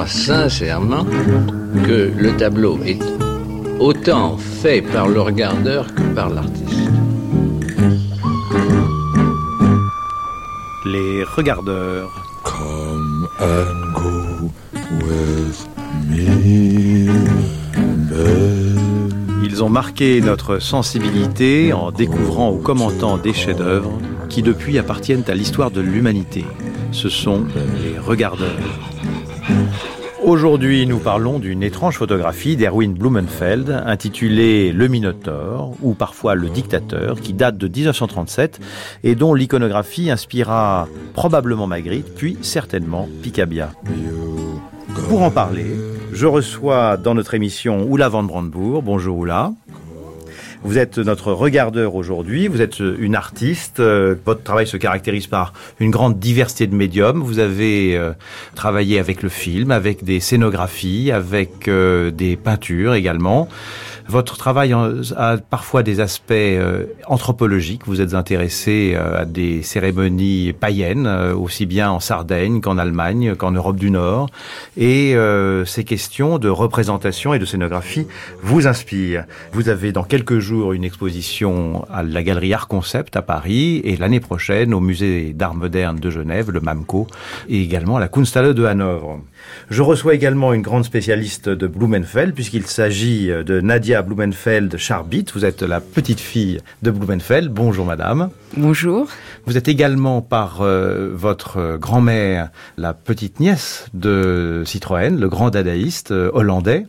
crois sincèrement que le tableau est autant fait par le regardeur que par l'artiste. Les regardeurs. Come and go with me, Ils ont marqué notre sensibilité en découvrant ou commentant des chefs-d'œuvre qui depuis appartiennent à l'histoire de l'humanité. Ce sont les regardeurs. Aujourd'hui, nous parlons d'une étrange photographie d'Erwin Blumenfeld intitulée Le Minotaure ou parfois Le Dictateur qui date de 1937 et dont l'iconographie inspira probablement Magritte puis certainement Picabia. Pour en parler, je reçois dans notre émission Oula Van Brandebourg. Bonjour Oula. Vous êtes notre regardeur aujourd'hui, vous êtes une artiste, euh, votre travail se caractérise par une grande diversité de médiums, vous avez euh, travaillé avec le film, avec des scénographies, avec euh, des peintures également. Votre travail a parfois des aspects euh, anthropologiques. Vous êtes intéressé euh, à des cérémonies païennes, euh, aussi bien en Sardaigne qu'en Allemagne, qu'en Europe du Nord. Et ces questions de représentation et de scénographie vous inspirent. Vous avez dans quelques jours une exposition à la galerie Art Concept à Paris et l'année prochaine au musée d'art moderne de Genève, le MAMCO, et également à la Kunsthalle de Hanovre. Je reçois également une grande spécialiste de Blumenfeld, puisqu'il s'agit de Nadia Blumenfeld-Charbit. Vous êtes la petite fille de Blumenfeld. Bonjour madame. Bonjour. Vous êtes également par euh, votre grand-mère la petite nièce de Citroën, le grand dadaïste euh, hollandais,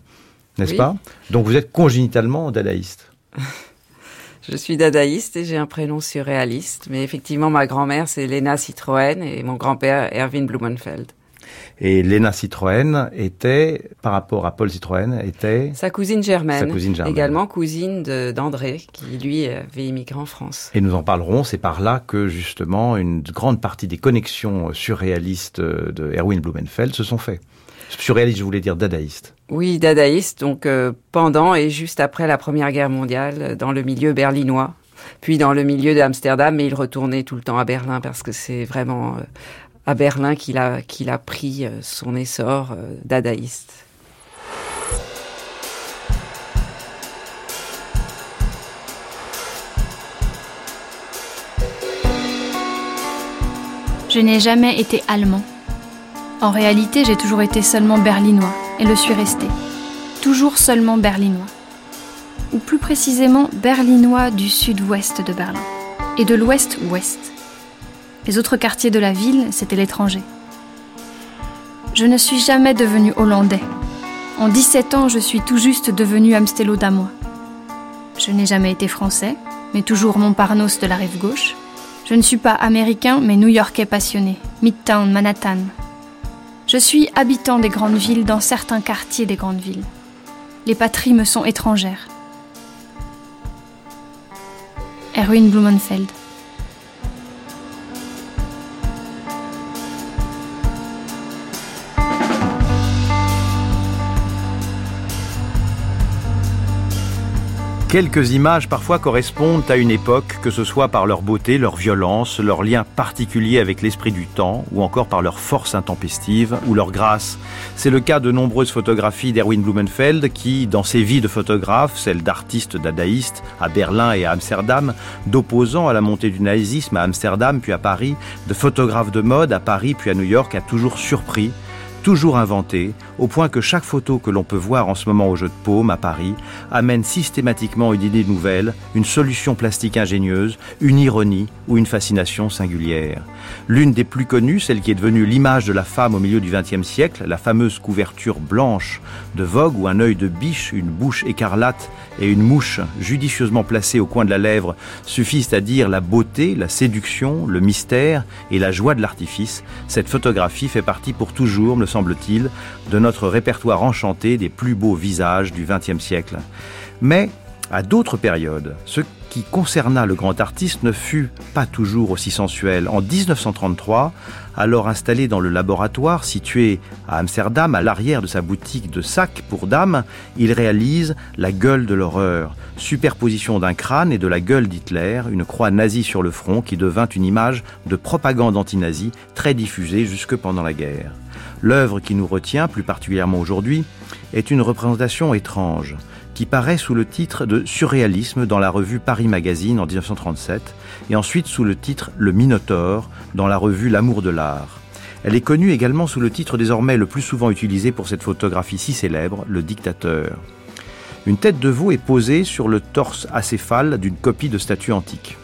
n'est-ce pas? Donc vous êtes congénitalement dadaïste. Je suis dadaïste et j'ai un prénom surréaliste, mais effectivement ma grand-mère c'est Lena Citroën et mon grand-père Erwin Blumenfeld. Et Léna Citroën était, par rapport à Paul Citroën, était... Sa cousine germaine. Sa cousine germaine. Également cousine d'André, qui lui avait immigré en France. Et nous en parlerons, c'est par là que justement une grande partie des connexions surréalistes de Erwin Blumenfeld se sont faites. Surréaliste, je voulais dire dadaïste. Oui, dadaïste, donc euh, pendant et juste après la Première Guerre mondiale, dans le milieu berlinois puis dans le milieu d'Amsterdam, mais il retournait tout le temps à Berlin parce que c'est vraiment euh, à Berlin qu'il a, pris euh, son essor euh, dadaïste. Je n'ai jamais été allemand. En réalité, j'ai toujours été seulement berlinois, et le suis resté. Toujours seulement berlinois. Ou plus précisément berlinois du sud-ouest de Berlin, et de l'ouest-ouest. Les autres quartiers de la ville, c'était l'étranger. Je ne suis jamais devenu hollandais. En 17 ans, je suis tout juste devenu amstello damois. Je n'ai jamais été français, mais toujours Montparnasse de la rive gauche. Je ne suis pas américain, mais new-yorkais passionné, Midtown, Manhattan. Je suis habitant des grandes villes dans certains quartiers des grandes villes. Les patries me sont étrangères. Erwin Blumenfeld. Quelques images parfois correspondent à une époque, que ce soit par leur beauté, leur violence, leur lien particulier avec l'esprit du temps, ou encore par leur force intempestive ou leur grâce. C'est le cas de nombreuses photographies d'Erwin Blumenfeld qui, dans ses vies de photographe, celles d'artistes dadaïstes à Berlin et à Amsterdam, d'opposants à la montée du nazisme à Amsterdam puis à Paris, de photographes de mode à Paris puis à New York, a toujours surpris toujours inventé, au point que chaque photo que l'on peut voir en ce moment au jeu de paume à Paris amène systématiquement une idée nouvelle, une solution plastique ingénieuse, une ironie ou une fascination singulière. L'une des plus connues, celle qui est devenue l'image de la femme au milieu du XXe siècle, la fameuse couverture blanche de Vogue où un œil de biche, une bouche écarlate et une mouche judicieusement placée au coin de la lèvre suffisent à dire la beauté, la séduction, le mystère et la joie de l'artifice, cette photographie fait partie pour toujours, semble-t-il, de notre répertoire enchanté des plus beaux visages du XXe siècle. Mais, à d'autres périodes, ce qui concerna le grand artiste ne fut pas toujours aussi sensuel. En 1933, alors installé dans le laboratoire situé à Amsterdam, à l'arrière de sa boutique de sacs pour dames, il réalise La gueule de l'horreur, superposition d'un crâne et de la gueule d'Hitler, une croix nazie sur le front qui devint une image de propagande anti-nazie très diffusée jusque pendant la guerre. L'œuvre qui nous retient, plus particulièrement aujourd'hui, est une représentation étrange qui paraît sous le titre de Surréalisme dans la revue Paris Magazine en 1937 et ensuite sous le titre Le Minotaure dans la revue L'amour de l'art. Elle est connue également sous le titre désormais le plus souvent utilisé pour cette photographie si célèbre, Le Dictateur. Une tête de veau est posée sur le torse acéphale d'une copie de statue antique.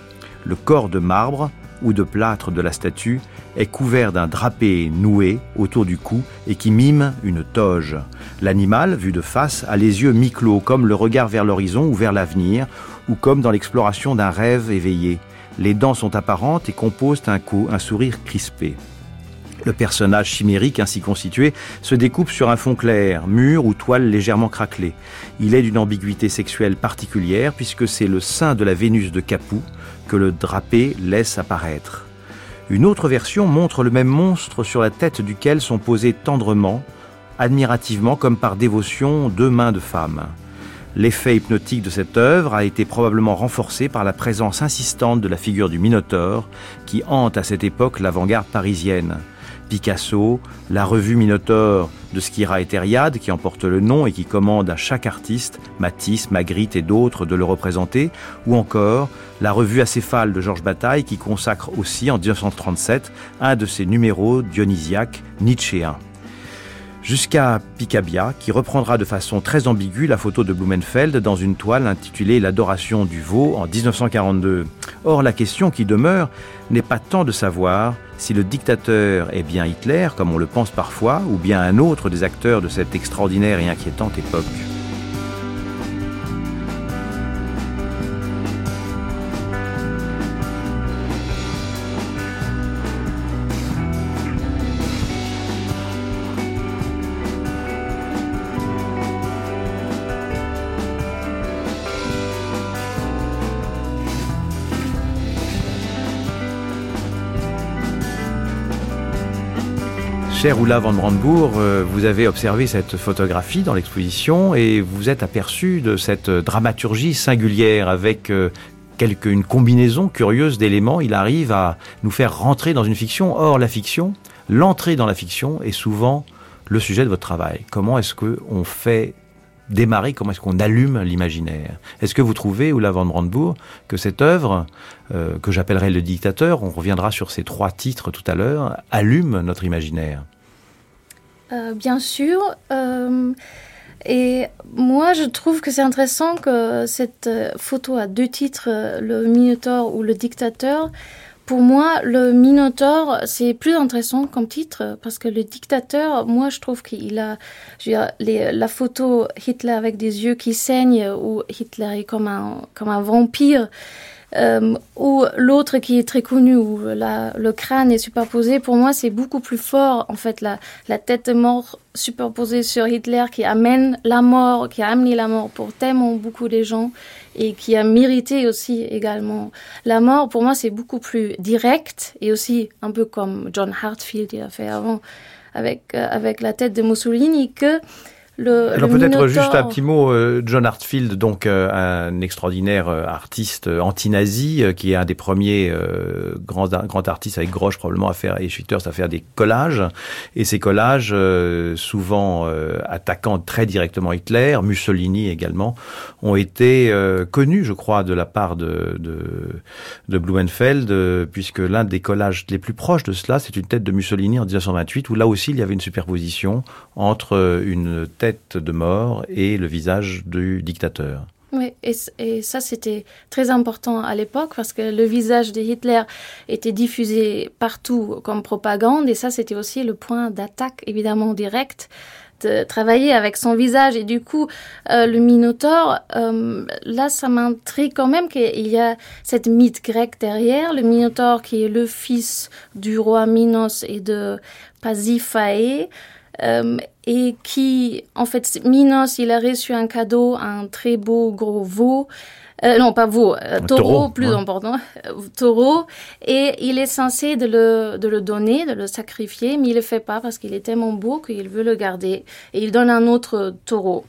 Le corps de marbre ou de plâtre de la statue est couvert d'un drapé noué autour du cou et qui mime une toge. L'animal, vu de face, a les yeux mi-clos, comme le regard vers l'horizon ou vers l'avenir, ou comme dans l'exploration d'un rêve éveillé. Les dents sont apparentes et composent un, sourire crispé. Le personnage chimérique ainsi constitué se découpe sur un fond clair, mur ou toile légèrement craquelée. Il est d'une ambiguïté sexuelle particulière puisque c'est le sein de la Vénus de Capoue que le drapé laisse apparaître. Une autre version montre le même monstre sur la tête duquel sont posées tendrement, admirativement comme par dévotion, deux mains de femme. L'effet hypnotique de cette œuvre a été probablement renforcé par la présence insistante de la figure du Minotaure qui hante à cette époque l'avant-garde parisienne. Picasso, la revue Minotaure de Skira et Thériade, qui emporte le nom et qui commande à chaque artiste, Matisse, Magritte et d'autres, de le représenter, ou encore la revue Acéphale de Georges Bataille, qui consacre aussi en 1937 un de ses numéros dionysiaques nietzschéens jusqu'à Picabia, qui reprendra de façon très ambiguë la photo de Blumenfeld dans une toile intitulée L'adoration du veau en 1942. Or, la question qui demeure n'est pas tant de savoir si le dictateur est bien Hitler, comme on le pense parfois, ou bien un autre des acteurs de cette extraordinaire et inquiétante époque. Cher Oula van Brandebourg, euh, vous avez observé cette photographie dans l'exposition et vous êtes aperçu de cette dramaturgie singulière avec euh, quelque, une combinaison curieuse d'éléments. Il arrive à nous faire rentrer dans une fiction. Or, la fiction, l'entrée dans la fiction est souvent le sujet de votre travail. Comment est-ce qu'on fait démarrer, comment est-ce qu'on allume l'imaginaire? Est-ce que vous trouvez, Oula van Brandebourg, que cette œuvre, euh, que j'appellerai le dictateur, on reviendra sur ces trois titres tout à l'heure, allume notre imaginaire? Euh, Bien sûr. Euh, et moi, je trouve que c'est intéressant que cette photo a deux titres, le Minotaure ou le dictateur, pour moi, le Minotaure, c'est plus intéressant comme titre parce que le dictateur, moi, je trouve qu'il a, je veux dire, la photo Hitler avec des yeux qui saignent ou Hitler est comme un, comme un vampire. Euh, ou l'autre qui est très connu où la, le crâne est superposé, pour moi c'est beaucoup plus fort en fait la, la tête de mort superposée sur Hitler qui amène la mort, qui a amené la mort pour tellement beaucoup de gens et qui a mérité aussi également la mort. Pour moi c'est beaucoup plus direct et aussi un peu comme John Hartfield a fait avant avec, euh, avec la tête de Mussolini que alors peut-être juste un petit mot, euh, John Hartfield, donc euh, un extraordinaire euh, artiste anti-nazi, qui est un des premiers grands, grands artistes avec Grosch probablement à faire et Schwitters à faire des collages. Et ces collages, souvent attaquant très directement Hitler, Mussolini également, ont été connus, je crois, de la part de, de, de Blumenfeld, puisque l'un des collages les plus proches de cela, c'est une tête de Mussolini en 1928, où là aussi il y avait une superposition entre une tête de mort et le visage du dictateur. Oui, et, ça c'était très important à l'époque parce que le visage de Hitler était diffusé partout comme propagande et ça c'était aussi le point d'attaque évidemment direct de travailler avec son visage. Et du coup euh, le Minotaure euh, là ça m'intrigue quand même qu'il y a cette mythe grecque derrière. Le Minotaure qui est le fils du roi Minos et de Pasiphae euh, et qui, en fait, Minos, il a reçu un cadeau, un très beau gros veau, Euh, non, pas veau, euh, taureau, taureau, plus ouais. important, taureau, et il est censé de le, de le donner, de le sacrifier, mais il le fait pas parce qu'il est tellement beau qu'il veut le garder, et il donne un autre taureau,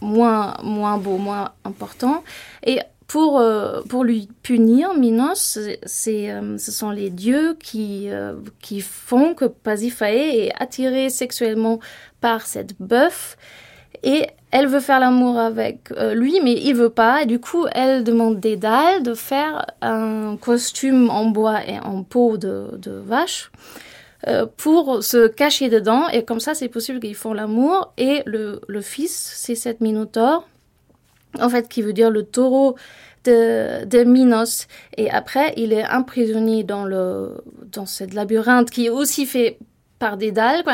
moins, moins beau, moins important, et pour, euh, pour lui punir, Minos, euh, ce sont les dieux qui, euh, qui font que Pasiphae est attirée sexuellement par cette bœuf, et elle veut faire l'amour avec lui, mais il veut pas. Et du coup, elle demande Dédale de faire un costume en bois et en peau de, vache pour se cacher dedans. Et comme ça, c'est possible qu'ils font l'amour. Et le, le fils, c'est cette Minotaure, en fait, qui veut dire le taureau de, Minos. Et après, il est emprisonné dans, le, dans cette labyrinthe qui est aussi fait par Dédale.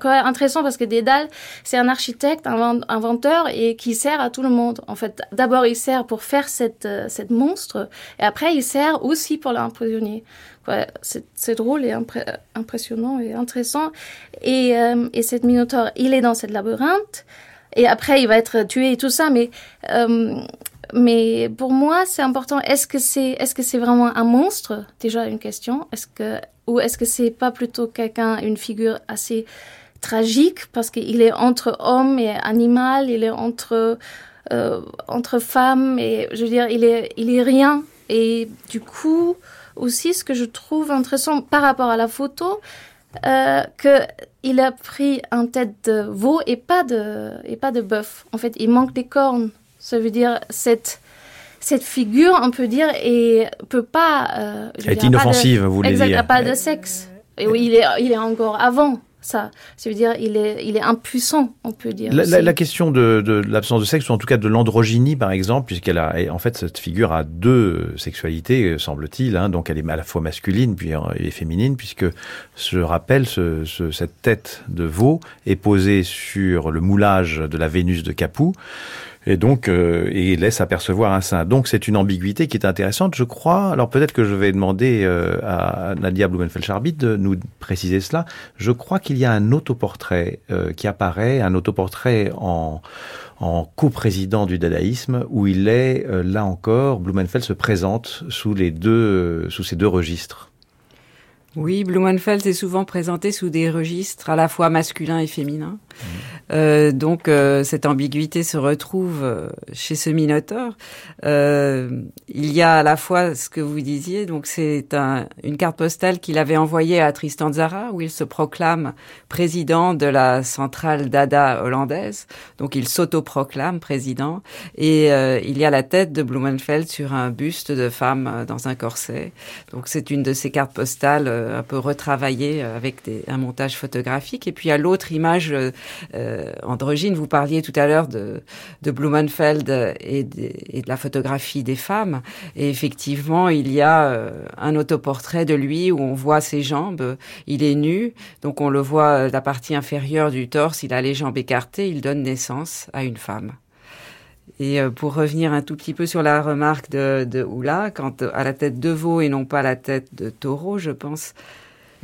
Quoi, intéressant parce que Dédale, c'est un architecte, un inventeur et qui sert à tout le monde. En fait, d'abord, il sert pour faire cette, euh, cette monstre et après, il sert aussi pour l'emprisonner. C'est drôle et impressionnant et intéressant. Et, euh, et cette Minotaure, il est dans cette labyrinthe et après, il va être tué et tout ça, mais. euh, mais pour moi, c'est important. Est-ce que c'est est-ce que c'est vraiment un monstre? Déjà une question. Est-ce que ou est-ce que c'est pas plutôt quelqu'un, une figure assez tragique? Parce qu'il est entre homme et animal, il est entre euh, entre femmes et je veux dire, il est il est rien. Et du coup, aussi, ce que je trouve intéressant par rapport à la photo, euh, que il a pris un tête de veau et pas de et pas de bœuf. En fait, il manque des cornes. Ça veut dire cette cette figure, on peut dire, et peut pas. Euh, Elle est pas de- inoffensive, vous voulez exact, dire. pas de sexe. Et oui, il est il est encore avant ça. Ça veut dire il est il est impuissant, on peut dire. La, la- aussi. la question de, de l'absence de sexe, ou en tout cas de l'androgynie, par exemple, puisqu'elle a, en fait, cette figure a deux sexualités, semble-t-il. Hein, donc, elle est à la fois masculine puis euh, et féminine, puisque ce, ce- cette tête de veau est posée sur le moulage de la Vénus de Capoue. Et donc, euh, et laisse apercevoir un sein. Donc, c'est une ambiguïté qui est intéressante, je crois. Alors, peut-être que je vais demander euh, à Nadia Blumenfeld-Charbit de nous préciser cela. Je crois qu'il y a un autoportrait euh, qui apparaît, un autoportrait en, en coprésident du dadaïsme, où il est, euh, là encore, Blumenfeld se présente sous les deux, euh, sous ces deux registres. Oui, Blumenfeld est souvent présenté sous des registres à la fois masculins et féminins. Euh, donc euh, cette ambiguïté se retrouve euh, chez ce Minotaure. Euh, il y a à la fois ce que vous disiez, donc c'est un, une carte postale qu'il avait envoyée à Tristan Tzara où il se proclame président de la centrale Dada hollandaise. Donc il s'autoproclame président et euh, il y a la tête de Blumenfeld sur un buste de femme dans un corset. Donc c'est une de ces cartes postales un peu retravaillées avec des, un montage photographique. Et puis il y a l'autre image androgyne. Vous parliez tout à l'heure de, de Blumenfeld et de, et de la photographie des femmes. Et effectivement, il y a euh, un autoportrait de lui où on voit ses jambes. Il est nu, donc on le voit euh, la partie inférieure du torse. Il a les jambes écartées. Il donne naissance à une femme. Et euh, pour revenir un tout petit peu sur la remarque de, de Oula, quant à la tête de veau et non pas la tête de taureau, je pense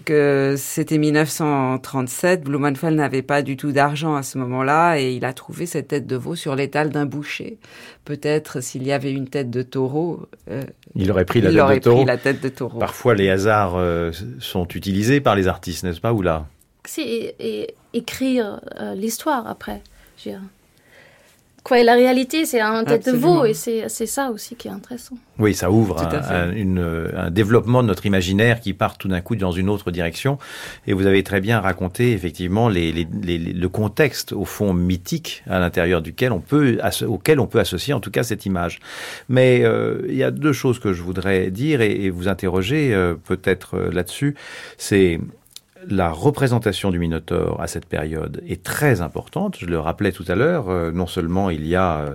que c'était 1937. Blumenfeld n'avait pas du tout d'argent à ce moment-là et il a trouvé cette tête de veau sur l'étal d'un boucher. Peut-être s'il y avait une tête de taureau, euh, Il aurait pris la il tête aurait de taureau. pris la tête de taureau. Parfois, les hasards euh, sont utilisés par les artistes, n'est-ce pas, ou là C'est et- et écrire euh, l'histoire après. je veux dire. Quoi, et la réalité, c'est un tête de veau et c'est c'est ça aussi qui est intéressant. Oui, ça ouvre un, un- une, un développement de notre imaginaire qui part tout d'un coup dans une autre direction. Et vous avez très bien raconté effectivement les, les- les- les- le contexte au fond mythique à l'intérieur duquel on peut auquel on peut associer en tout cas cette image. Mais euh, il y a deux choses que je voudrais dire et, et vous interroger euh, peut-être euh, là-dessus. C'est la représentation du Minotaure à cette période est très importante. Je le rappelais tout à l'heure. euh, non seulement il y a euh,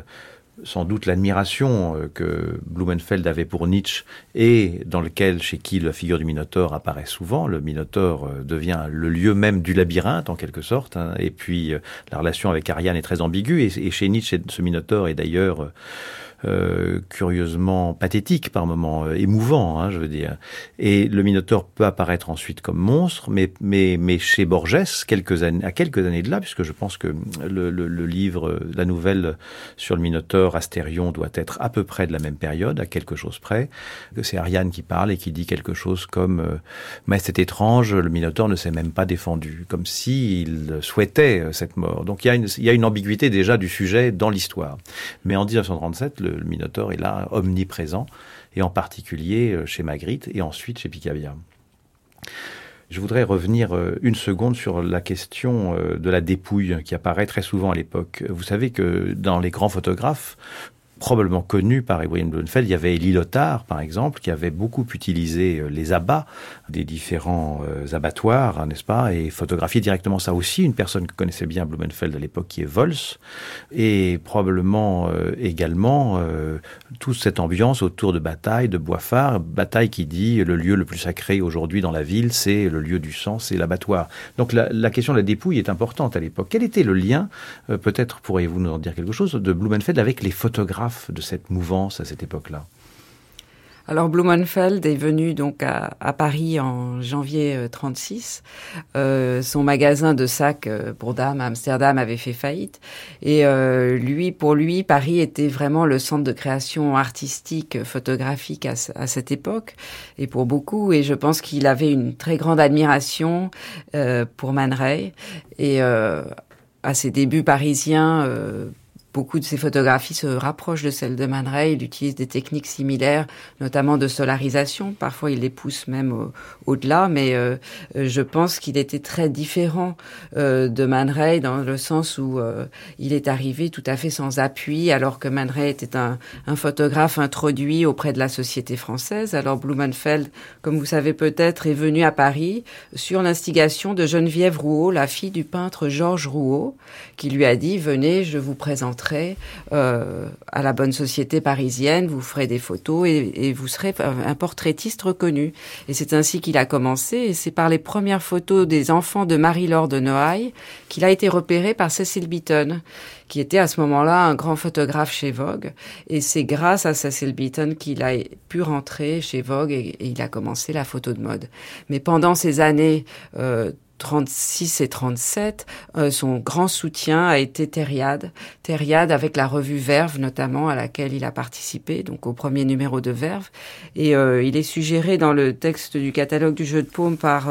sans doute l'admiration euh, que Blumenfeld avait pour Nietzsche et dans lequel, chez qui la figure du Minotaure apparaît souvent. Le Minotaure devient le lieu même du labyrinthe en quelque sorte. hein. Et puis la relation avec Ariane est très ambiguë. Et, et chez Nietzsche, ce Minotaure est d'ailleurs curieusement pathétique par moments, euh, émouvant, hein, je veux dire. Et le Minotaure peut apparaître ensuite comme monstre, mais mais mais chez Borges, à quelques années de là, puisque je pense que le, livre, la nouvelle sur le Minotaure, Astérion, doit être à peu près de la même période, à quelque chose près. C'est Ariane qui parle et qui dit quelque chose comme euh, mais c'est étrange, le Minotaure ne s'est même pas défendu, comme s'il souhaitait cette mort. Donc il y a une y a une ambiguïté déjà du sujet dans l'histoire. Mais en 1937, le, le Minotaure est là, omniprésent, et en particulier euh, chez Magritte et ensuite chez Picabia. Je voudrais revenir euh, une seconde sur la question euh, de la dépouille qui apparaît très souvent à l'époque. Vous savez que dans les grands photographes, probablement connu par Ebrahim Blunfeld. Il y avait Elie Lothar, par exemple, qui avait beaucoup utilisé euh, les abats des différents euh, abattoirs, hein, n'est-ce pas, et photographié directement ça aussi. Une personne que connaissait bien Blumenfeld à l'époque, qui est Vols, et probablement euh, également toute cette ambiance autour de bataille, de Boisphare, bataille qui dit le lieu le plus sacré aujourd'hui dans la ville, c'est le lieu du sang, c'est l'abattoir. Donc la, question de la dépouille est importante à l'époque. Quel était le lien, peut-être pourriez-vous nous en dire quelque chose, de Blumenfeld avec les photographes de cette mouvance à cette époque-là alors Blumenfeld est venu donc à, Paris en janvier euh, 36. Euh, son magasin de sacs euh, pour dames à Amsterdam avait fait faillite et euh, lui, pour lui, Paris était vraiment le centre de création artistique, photographique à, cette époque et pour beaucoup. Et je pense qu'il avait une très grande admiration euh, pour Man Ray et à ses débuts parisiens Beaucoup de ses photographies se rapprochent de celles de Man Ray. Il utilise des techniques similaires, notamment de solarisation. Parfois, il les pousse même au-delà, au mais euh, je pense qu'il était très différent euh, de Man Ray dans le sens où euh, il est arrivé tout à fait sans appui, alors que Man Ray était un, un, photographe introduit auprès de la société française. Alors Blumenfeld, comme vous savez peut-être, est venu à Paris sur l'instigation de Geneviève Rouault, la fille du peintre Georges Rouault, qui lui a dit, venez, je vous présente euh, à la bonne société parisienne, vous ferez des photos et, vous serez un portraitiste reconnu. Et c'est ainsi qu'il a commencé et c'est par les premières photos des enfants de Marie-Laure de Noailles qu'il a été repéré par Cecil Beaton qui était à ce moment-là un grand photographe chez Vogue. Et c'est grâce à Cecil Beaton qu'il a pu rentrer chez Vogue et, et, il a commencé la photo de mode. Mais pendant ces années euh, 36 et 37, euh, son grand soutien a été Thériade. Thériade avec la revue Verve notamment à laquelle il a participé, donc au premier numéro de Verve. Et euh, il est suggéré dans le texte du catalogue du jeu de paume par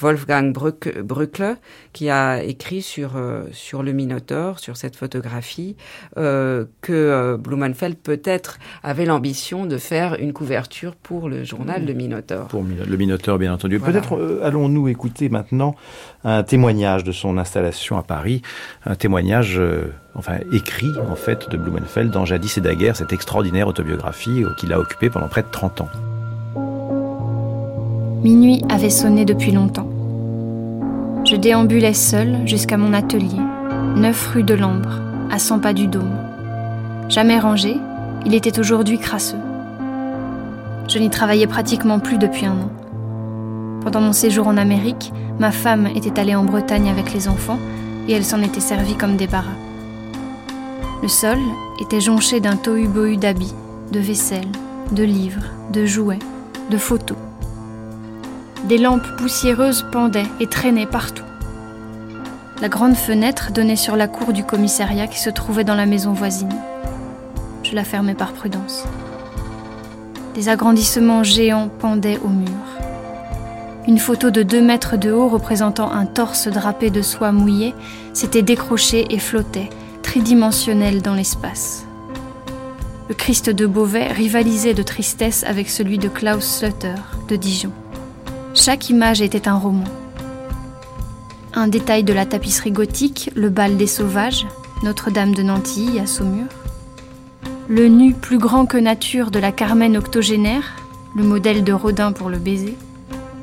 Wolfgang Brückle, qui a écrit sur, euh, sur le Minotaure, sur cette photographie, euh, que euh, Blumenfeld peut-être avait l'ambition de faire une couverture pour le journal Le Minotaure. Pour le Minotaure, bien entendu. Voilà. Peut-être allons-nous écouter maintenant un témoignage de son installation à Paris, un témoignage enfin écrit en fait de Blumenfeld dans Jadis et Daguerre, cette extraordinaire autobiographie qu'il a occupée pendant près de 30 ans. Minuit avait sonné depuis longtemps. Je déambulais seul jusqu'à mon atelier, 9 rue de l'Ambre, à 100 pas du dôme. Jamais rangé, il était aujourd'hui crasseux. Je n'y travaillais pratiquement plus depuis un an. Pendant mon séjour en Amérique, ma femme était allée en Bretagne avec les enfants et elle s'en était servie comme débarras. Le sol était jonché d'un tohu-bohu d'habits, de vaisselle, de livres, de jouets, de photos. Des lampes poussiéreuses pendaient et traînaient partout. La grande fenêtre donnait sur la cour du commissariat qui se trouvait dans la maison voisine. Je la fermais par prudence. Des agrandissements géants pendaient au mur. Une photo de deux mètres de haut représentant un torse drapé de soie mouillée s'était décrochée et flottait, tridimensionnel dans l'espace. Le Christ de Beauvais rivalisait de tristesse avec celui de Klaus Slutter de Dijon. Chaque image était un roman. Un détail de la tapisserie gothique, le bal des sauvages, Notre-Dame de Nantilly à Saumur. Le nu plus grand que nature de la Carmen octogénaire, le modèle de Rodin pour le baiser.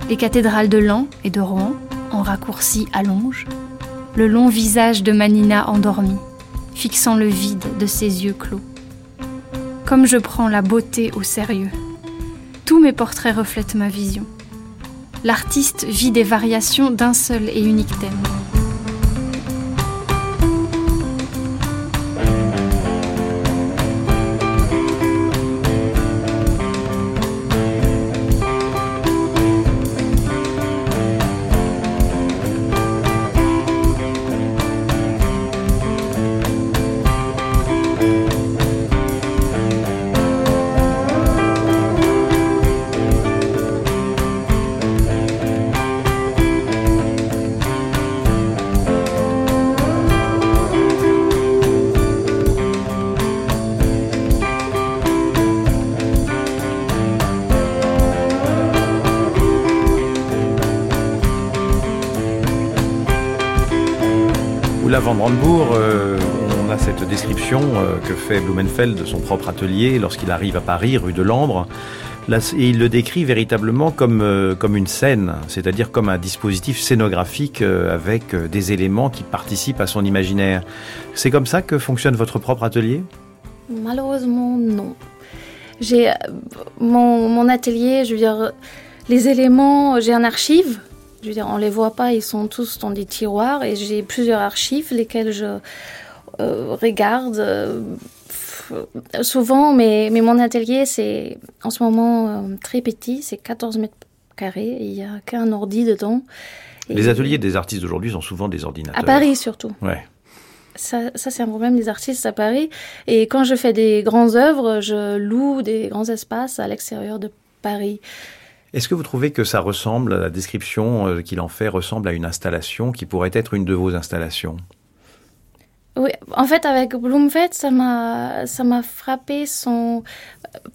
Les cathédrales de Lan et de Rouen, en raccourci allonge. Le long visage de Manina endormie, fixant le vide de ses yeux clos. Comme je prends la beauté au sérieux. Tous mes portraits reflètent ma vision l'artiste vit des variations d'un seul et unique thème. Brandebourg, euh, on a cette description euh, que fait Blumenfeld de son propre atelier lorsqu'il arrive à Paris, rue de Lambre. et il le décrit véritablement comme, euh, comme une scène, c'est-à-dire comme un dispositif scénographique avec des éléments qui participent à son imaginaire. C'est comme ça que fonctionne votre propre atelier? Malheureusement, non. J'ai mon, mon atelier, je veux dire, les éléments, j'ai un archive je veux dire, on les voit pas, ils sont tous dans des tiroirs et j'ai plusieurs archives lesquelles je euh, regarde euh, souvent, mais, mais mon atelier, c'est en ce moment euh, très petit, c'est 14 mètres carrés, il n'y a qu'un ordi dedans. les ateliers des artistes d'aujourd'hui sont souvent des ordinateurs. À Paris surtout. Ouais. Ça, ça c'est un problème des artistes à Paris. Et quand je fais des grandes œuvres, je loue des grands espaces à l'extérieur de Paris. Est-ce que vous trouvez que ça ressemble, la description euh, qu'il en fait ressemble à une installation qui pourrait être une de vos installations? Oui, en fait, avec Blumfeld, ça m'a, ça m'a frappé son,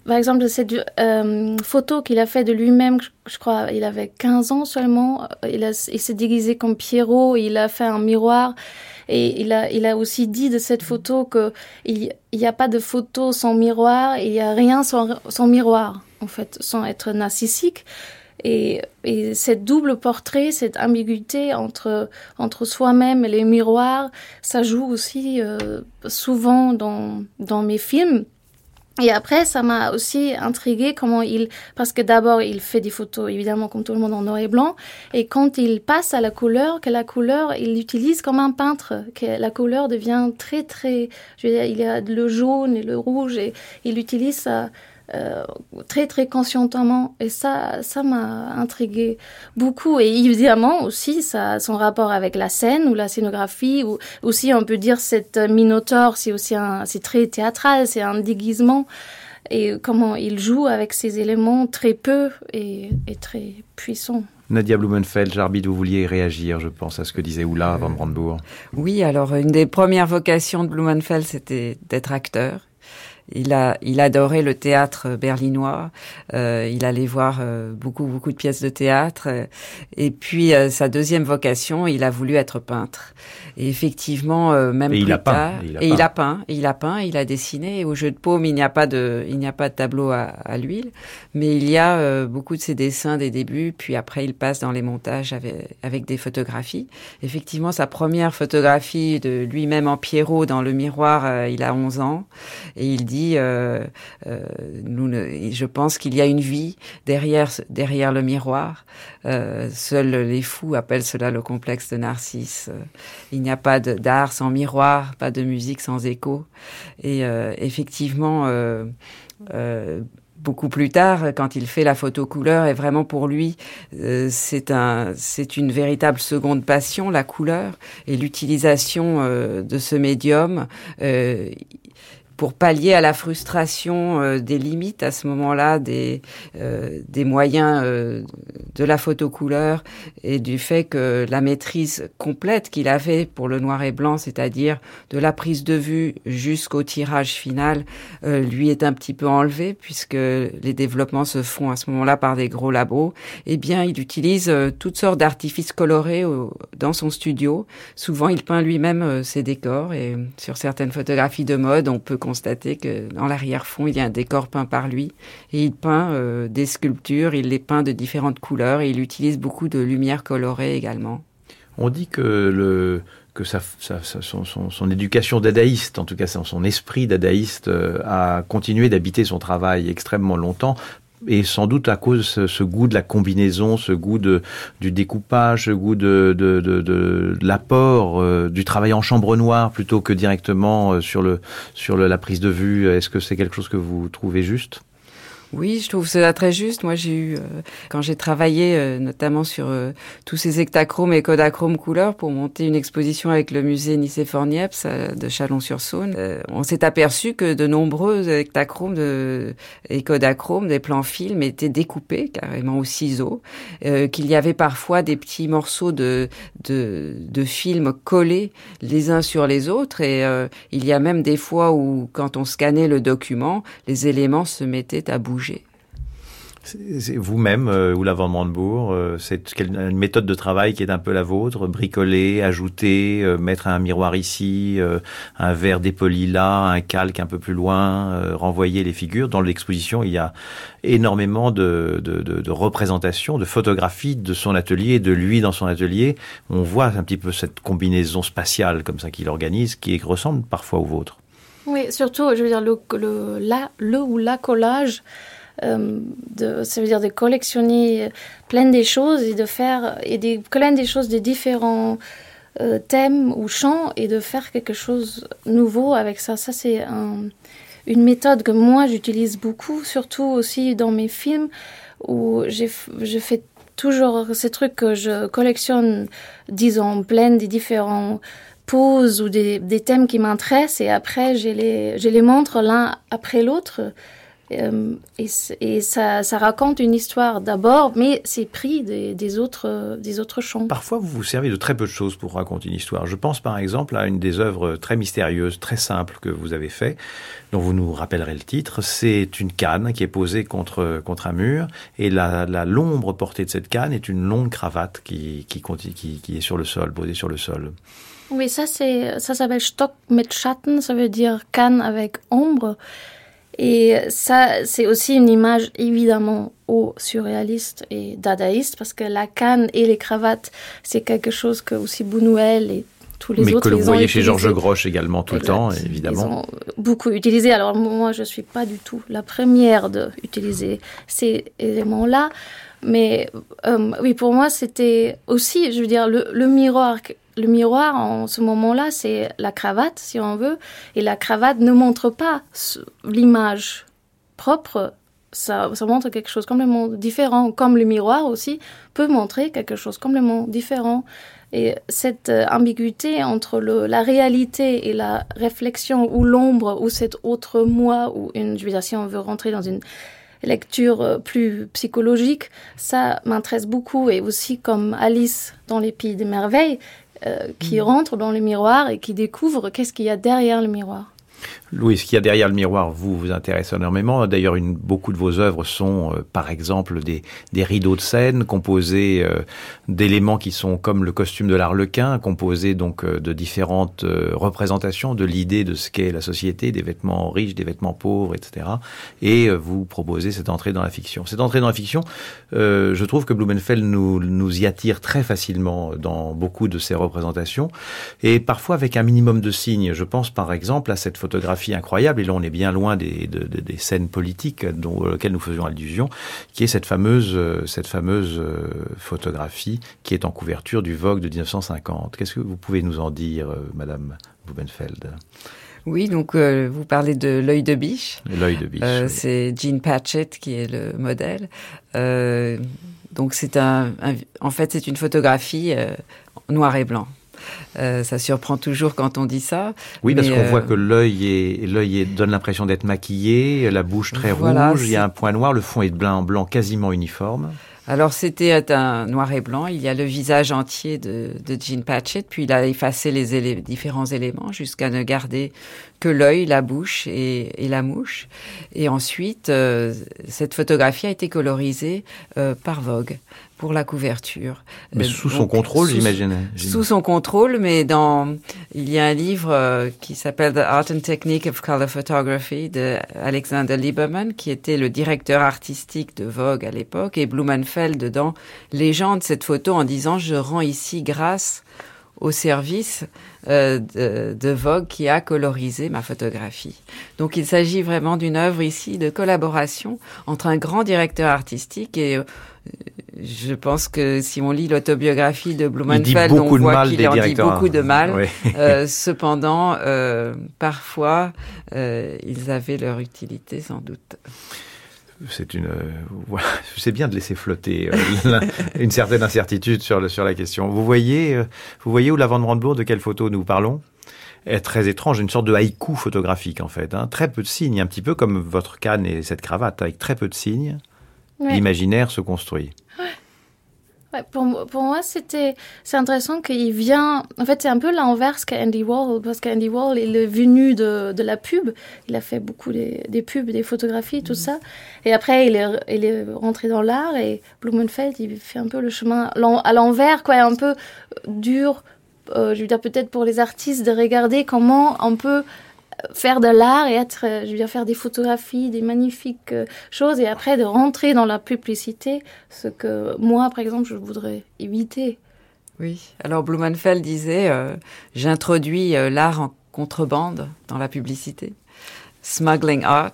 par exemple, cette euh, photo qu'il a fait de lui-même, je crois, il avait 15 ans seulement, il, s'est déguisé comme Pierrot, il a fait un miroir, et il a, il a aussi dit de cette photo que il n'y a pas de photo sans miroir, il n'y a rien sans miroir en fait, sans être narcissique. Et, et cette double portrait, cette ambiguïté entre, entre soi-même et les miroirs, ça joue aussi euh, souvent dans, dans mes films. Et après, ça m'a aussi intrigué comment il, parce que d'abord, il fait des photos, évidemment, comme tout le monde en noir et blanc. Et quand il passe à la couleur, que la couleur, il l'utilise comme un peintre, que la couleur devient très, très, je veux dire, il y a le jaune et le rouge et il utilise ça euh, très très conscientement et ça ça m'a intrigué beaucoup et évidemment aussi ça son rapport avec la scène ou la scénographie ou aussi on peut dire cette minotaure c'est aussi un c'est très théâtral c'est un déguisement et comment il joue avec ces éléments très peu et, et très puissants. Nadia Blumenfeld, j'arbitre, vous vouliez réagir, je pense, à ce que disait Oula Van Brandebourg. Oui, alors une des premières vocations de Blumenfeld, c'était d'être acteur. Il a, il adorait le théâtre berlinois. Euh, il allait voir euh, beaucoup, beaucoup de pièces de théâtre. Et puis euh, sa deuxième vocation, il a voulu être peintre. Et effectivement, euh, même et plus il a tard, peint, et il a et peint. il a peint, et il a peint, il a dessiné. Et au jeu de paume, il n'y a pas de, il n'y a pas de tableau à, à l'huile, mais il y a euh, beaucoup de ses dessins des débuts. Puis après, il passe dans les montages avec, avec des photographies. Effectivement, sa première photographie de lui-même en Pierrot dans le miroir, euh, il a 11 ans, et il dit euh, euh, je pense qu'il y a une vie derrière le miroir. Euh, seuls les fous appellent cela le complexe de Narcisse. Il n'y a pas d'art sans miroir, pas de musique sans écho. Et effectivement. Beaucoup plus tard, quand il fait la photo couleur, et vraiment pour lui, c'est un, c'est une véritable seconde passion, la couleur et l'utilisation de ce médium. Pour pallier à la frustration euh, des limites à ce moment-là des euh, des moyens euh, de la photo couleur et du fait que la maîtrise complète qu'il avait pour le noir et blanc, c'est-à-dire de la prise de vue jusqu'au tirage final, euh, lui est un petit peu enlevé puisque les développements se font à ce moment-là par des gros labos. Eh bien, il utilise toutes sortes d'artifices colorés dans son studio. Souvent, il peint lui-même ses décors et sur certaines photographies de mode, on peut constater que dans l'arrière-fond, il y a un décor peint par lui et il peint euh, des sculptures, il les peint de différentes couleurs et il utilise beaucoup de lumière colorée également. On dit que le que son, éducation dadaïste, en tout cas son, son esprit dadaïste, euh, a continué d'habiter son travail extrêmement longtemps. Et sans doute à cause de ce, ce goût de la combinaison, ce goût de, du découpage, ce goût de, de, de, de, de l'apport, euh, du travail en chambre noire plutôt que directement euh, sur, le, sur le, la prise de vue. Est-ce que c'est quelque chose que vous trouvez juste? Oui, je trouve cela très juste. Moi, j'ai eu, euh, quand j'ai travaillé euh, notamment sur euh, tous ces hectachromes et kodachromes couleurs pour monter une exposition avec le musée Nicéphore Niepce euh, de Chalon-sur-Saône, euh, on s'est aperçu que de nombreux hectachromes de, et kodachromes, des plans films, étaient découpés carrément au ciseau, euh, qu'il y avait parfois des petits morceaux de, de, de films collés les uns sur les autres et il y a même des fois où, quand on scannait le document, les éléments se mettaient à bouger. Vous-même, euh, ou la Brandebourg, euh, c'est une méthode de travail qui est un peu la vôtre, bricoler, ajouter, euh, mettre un miroir ici, un verre dépoli là, un calque un peu plus loin, renvoyer les figures. Dans l'exposition, il y a énormément de, de représentations, de photographies de son atelier, de lui dans son atelier. On voit un petit peu cette combinaison spatiale comme ça qu'il organise, qui ressemble parfois au vôtre. Oui, surtout, je veux dire, le, la, le ou la collage, euh, ça veut dire de collectionner plein des choses et de faire et des, plein des choses de différents euh, thèmes ou champs et de faire quelque chose nouveau avec ça. Ça, c'est un, une méthode que moi j'utilise beaucoup, surtout aussi dans mes films où j'ai je fais toujours ces trucs que je collectionne, disons, plein des différents poses ou des, thèmes qui m'intéressent et après je les, je les montre l'un après l'autre. Euh, et, ça, raconte une histoire d'abord, mais c'est pris des, autres, des autres champs. Parfois, vous vous servez de très peu de choses pour raconter une histoire. Je pense par exemple à une des œuvres très mystérieuses, très simples que vous avez fait, dont vous nous rappellerez le titre. C'est une canne qui est posée contre, contre un mur, et la, la l'ombre portée de cette canne est une longue cravate qui, qui, qui est sur le sol, posée sur le sol. Oui, ça c'est ça s'appelle Stock mit Schatten, ça veut dire canne avec ombre. Et ça, c'est aussi une image évidemment au surréaliste et dadaïste parce que la canne et les cravates, c'est quelque chose que aussi Buñuel et tous les Mais autres. que vous voyez chez Georges Grosch également tout exact. le temps, évidemment. Ils ont beaucoup utilisé. Alors moi, je suis pas du tout la première de utiliser ces éléments-là. Mais euh, oui, pour moi, c'était aussi, je veux dire, le, le miroir le miroir en ce moment-là, c'est la cravate, si on veut, et la cravate ne montre pas l'image propre, ça, montre quelque chose complètement différent, comme le miroir aussi peut montrer quelque chose complètement différent. Et cette euh, ambiguïté entre la réalité et la réflexion, ou l'ombre, ou cet autre moi, ou une, je veux dire, si on veut rentrer dans une lecture euh, plus psychologique, ça m'intéresse beaucoup, et aussi comme Alice dans les Pays des Merveilles, qui mmh. rentre dans le miroir et qui découvre qu'est-ce qu'il y a derrière le miroir. Louis, ce qu'il y a derrière le miroir vous vous intéresse énormément. D'ailleurs, beaucoup de vos œuvres sont, euh, par exemple, des, des, rideaux de scène composés euh, d'éléments qui sont comme le costume de l'arlequin, composés donc euh, de différentes représentations de l'idée de ce qu'est la société, des vêtements riches, des vêtements pauvres, etc. Et vous proposez cette entrée dans la fiction. Cette entrée dans la fiction, je trouve que Blumenfeld nous, nous y attire très facilement dans beaucoup de ses représentations, et parfois avec un minimum de signes. Je pense par exemple à cette photographie incroyable, et là on est bien loin des, de, de, des scènes politiques dont, auxquelles nous faisions allusion, qui est cette fameuse, cette fameuse photographie qui est en couverture du Vogue de 1950. Qu'est-ce que vous pouvez nous en dire, Madame Bubenfeld oui, donc euh, vous parlez de l'œil de biche. L'œil de biche. Euh, oui. C'est Jean Patchett qui est le modèle. Euh, donc c'est un, un, en fait c'est une photographie euh, noir et blanc. Euh, ça surprend toujours quand on dit ça. Oui, parce qu'on euh... voit que l'œil donne l'impression d'être maquillé, la bouche très voilà, rouge, il y a un point noir, le fond est blanc, blanc quasiment uniforme. Alors c'était un noir et blanc. Il y a le visage entier de, de Jean Patchett, puis il a effacé les élé différents éléments jusqu'à ne garder que l'œil, la bouche et, et, la mouche. Et ensuite, euh, cette photographie a été colorisée euh, par Vogue pour la couverture. Mais sous Donc, son contrôle, j'imagine. Sous son contrôle, mais dans il y a un livre euh, qui s'appelle The Art and Technique of Color Photography de Alexander Lieberman, qui était le directeur artistique de Vogue à l'époque, et Blumenfeld dedans légende cette photo en disant je rends ici grâce au service euh, de, de, Vogue qui a colorisé ma photographie. Donc il s'agit vraiment d'une œuvre ici de collaboration entre un grand directeur artistique et euh, je pense que si on lit l'autobiographie de Blumenfeld, on voit qu'il en dit beaucoup de mal. Oui. euh, cependant, euh, parfois, euh, ils avaient leur utilité sans doute c'est une c'est bien de laisser flotter une certaine incertitude sur le, sur la question. Vous voyez vous voyez où la Van Brandebourg de quelle photo nous parlons? Est très étrange, une sorte de haïku photographique en fait, hein. très peu de signes, un petit peu comme votre canne et cette cravate avec très peu de signes. Ouais. L'imaginaire se construit. Ouais. pour, pour, moi, c'était c'est intéressant qu'il vient. En fait, c'est un peu l'inverse qu'Andy Warhol, parce qu'Andy Warhol il est venu de, de, la pub. Il a fait beaucoup des, des pubs, des photographies, tout ça. Et après, il est, il est rentré dans l'art et Blumenfeld, il fait un peu le chemin à l'envers, quoi, un peu dur. Euh, je veux dire, peut-être pour les artistes de regarder comment on peut faire de l'art et être, euh, je veux dire, faire des photographies, des magnifiques euh, choses et après de rentrer dans la publicité, ce que moi, par exemple, je voudrais éviter. Oui, alors Blumenfeld disait euh, J'introduis l'art en contrebande dans la publicité. Smuggling art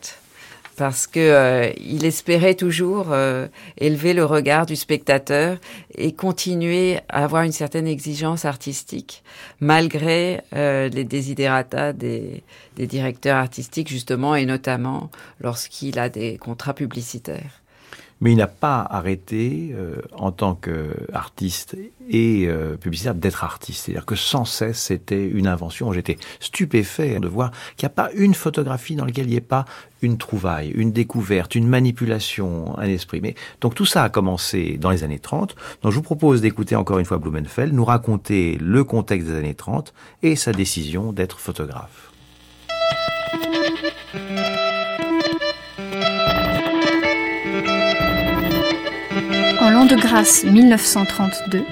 parce que euh, il espérait toujours euh, élever le regard du spectateur et continuer à avoir une certaine exigence artistique malgré euh, les desiderata des, des directeurs artistiques justement et notamment lorsqu'il a des contrats publicitaires mais il n'a pas arrêté, euh, en tant qu'artiste et euh, publicitaire, d'être artiste. C'est-à-dire que sans cesse, c'était une invention. J'étais stupéfait de voir qu'il n'y a pas une photographie dans laquelle il n'y ait pas une trouvaille, une découverte, une manipulation, un esprit. Mais, donc tout ça a commencé dans les années 30. Donc je vous propose d'écouter encore une fois Blumenfeld nous raconter le contexte des années 30 et sa décision d'être photographe. De grâce 1932,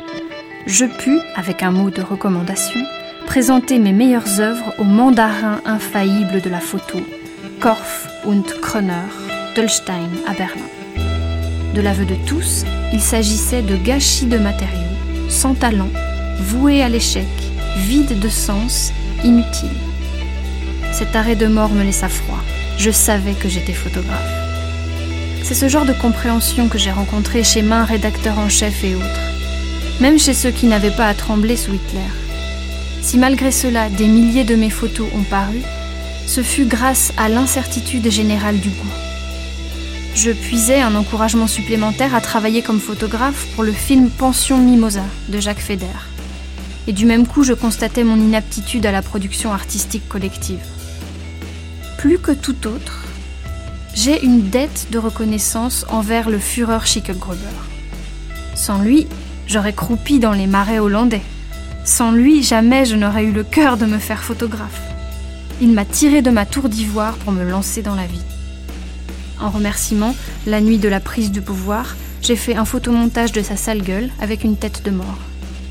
je pus, avec un mot de recommandation, présenter mes meilleures œuvres au mandarin infaillible de la photo, Korff und Kroner, Dölstein à Berlin. De l'aveu de tous, il s'agissait de gâchis de matériaux, sans talent, voués à l'échec, vides de sens, inutiles. Cet arrêt de mort me laissa froid. Je savais que j'étais photographe. C'est ce genre de compréhension que j'ai rencontré chez main rédacteurs en chef et autres, même chez ceux qui n'avaient pas à trembler sous Hitler. Si malgré cela des milliers de mes photos ont paru, ce fut grâce à l'incertitude générale du goût. Je puisais un encouragement supplémentaire à travailler comme photographe pour le film Pension Mimosa de Jacques Feder. Et du même coup, je constatais mon inaptitude à la production artistique collective. Plus que tout autre, j'ai une dette de reconnaissance envers le Führer Schickelgruber. Sans lui, j'aurais croupi dans les marais hollandais. Sans lui, jamais je n'aurais eu le cœur de me faire photographe. Il m'a tiré de ma tour d'ivoire pour me lancer dans la vie. En remerciement, la nuit de la prise du pouvoir, j'ai fait un photomontage de sa sale gueule avec une tête de mort.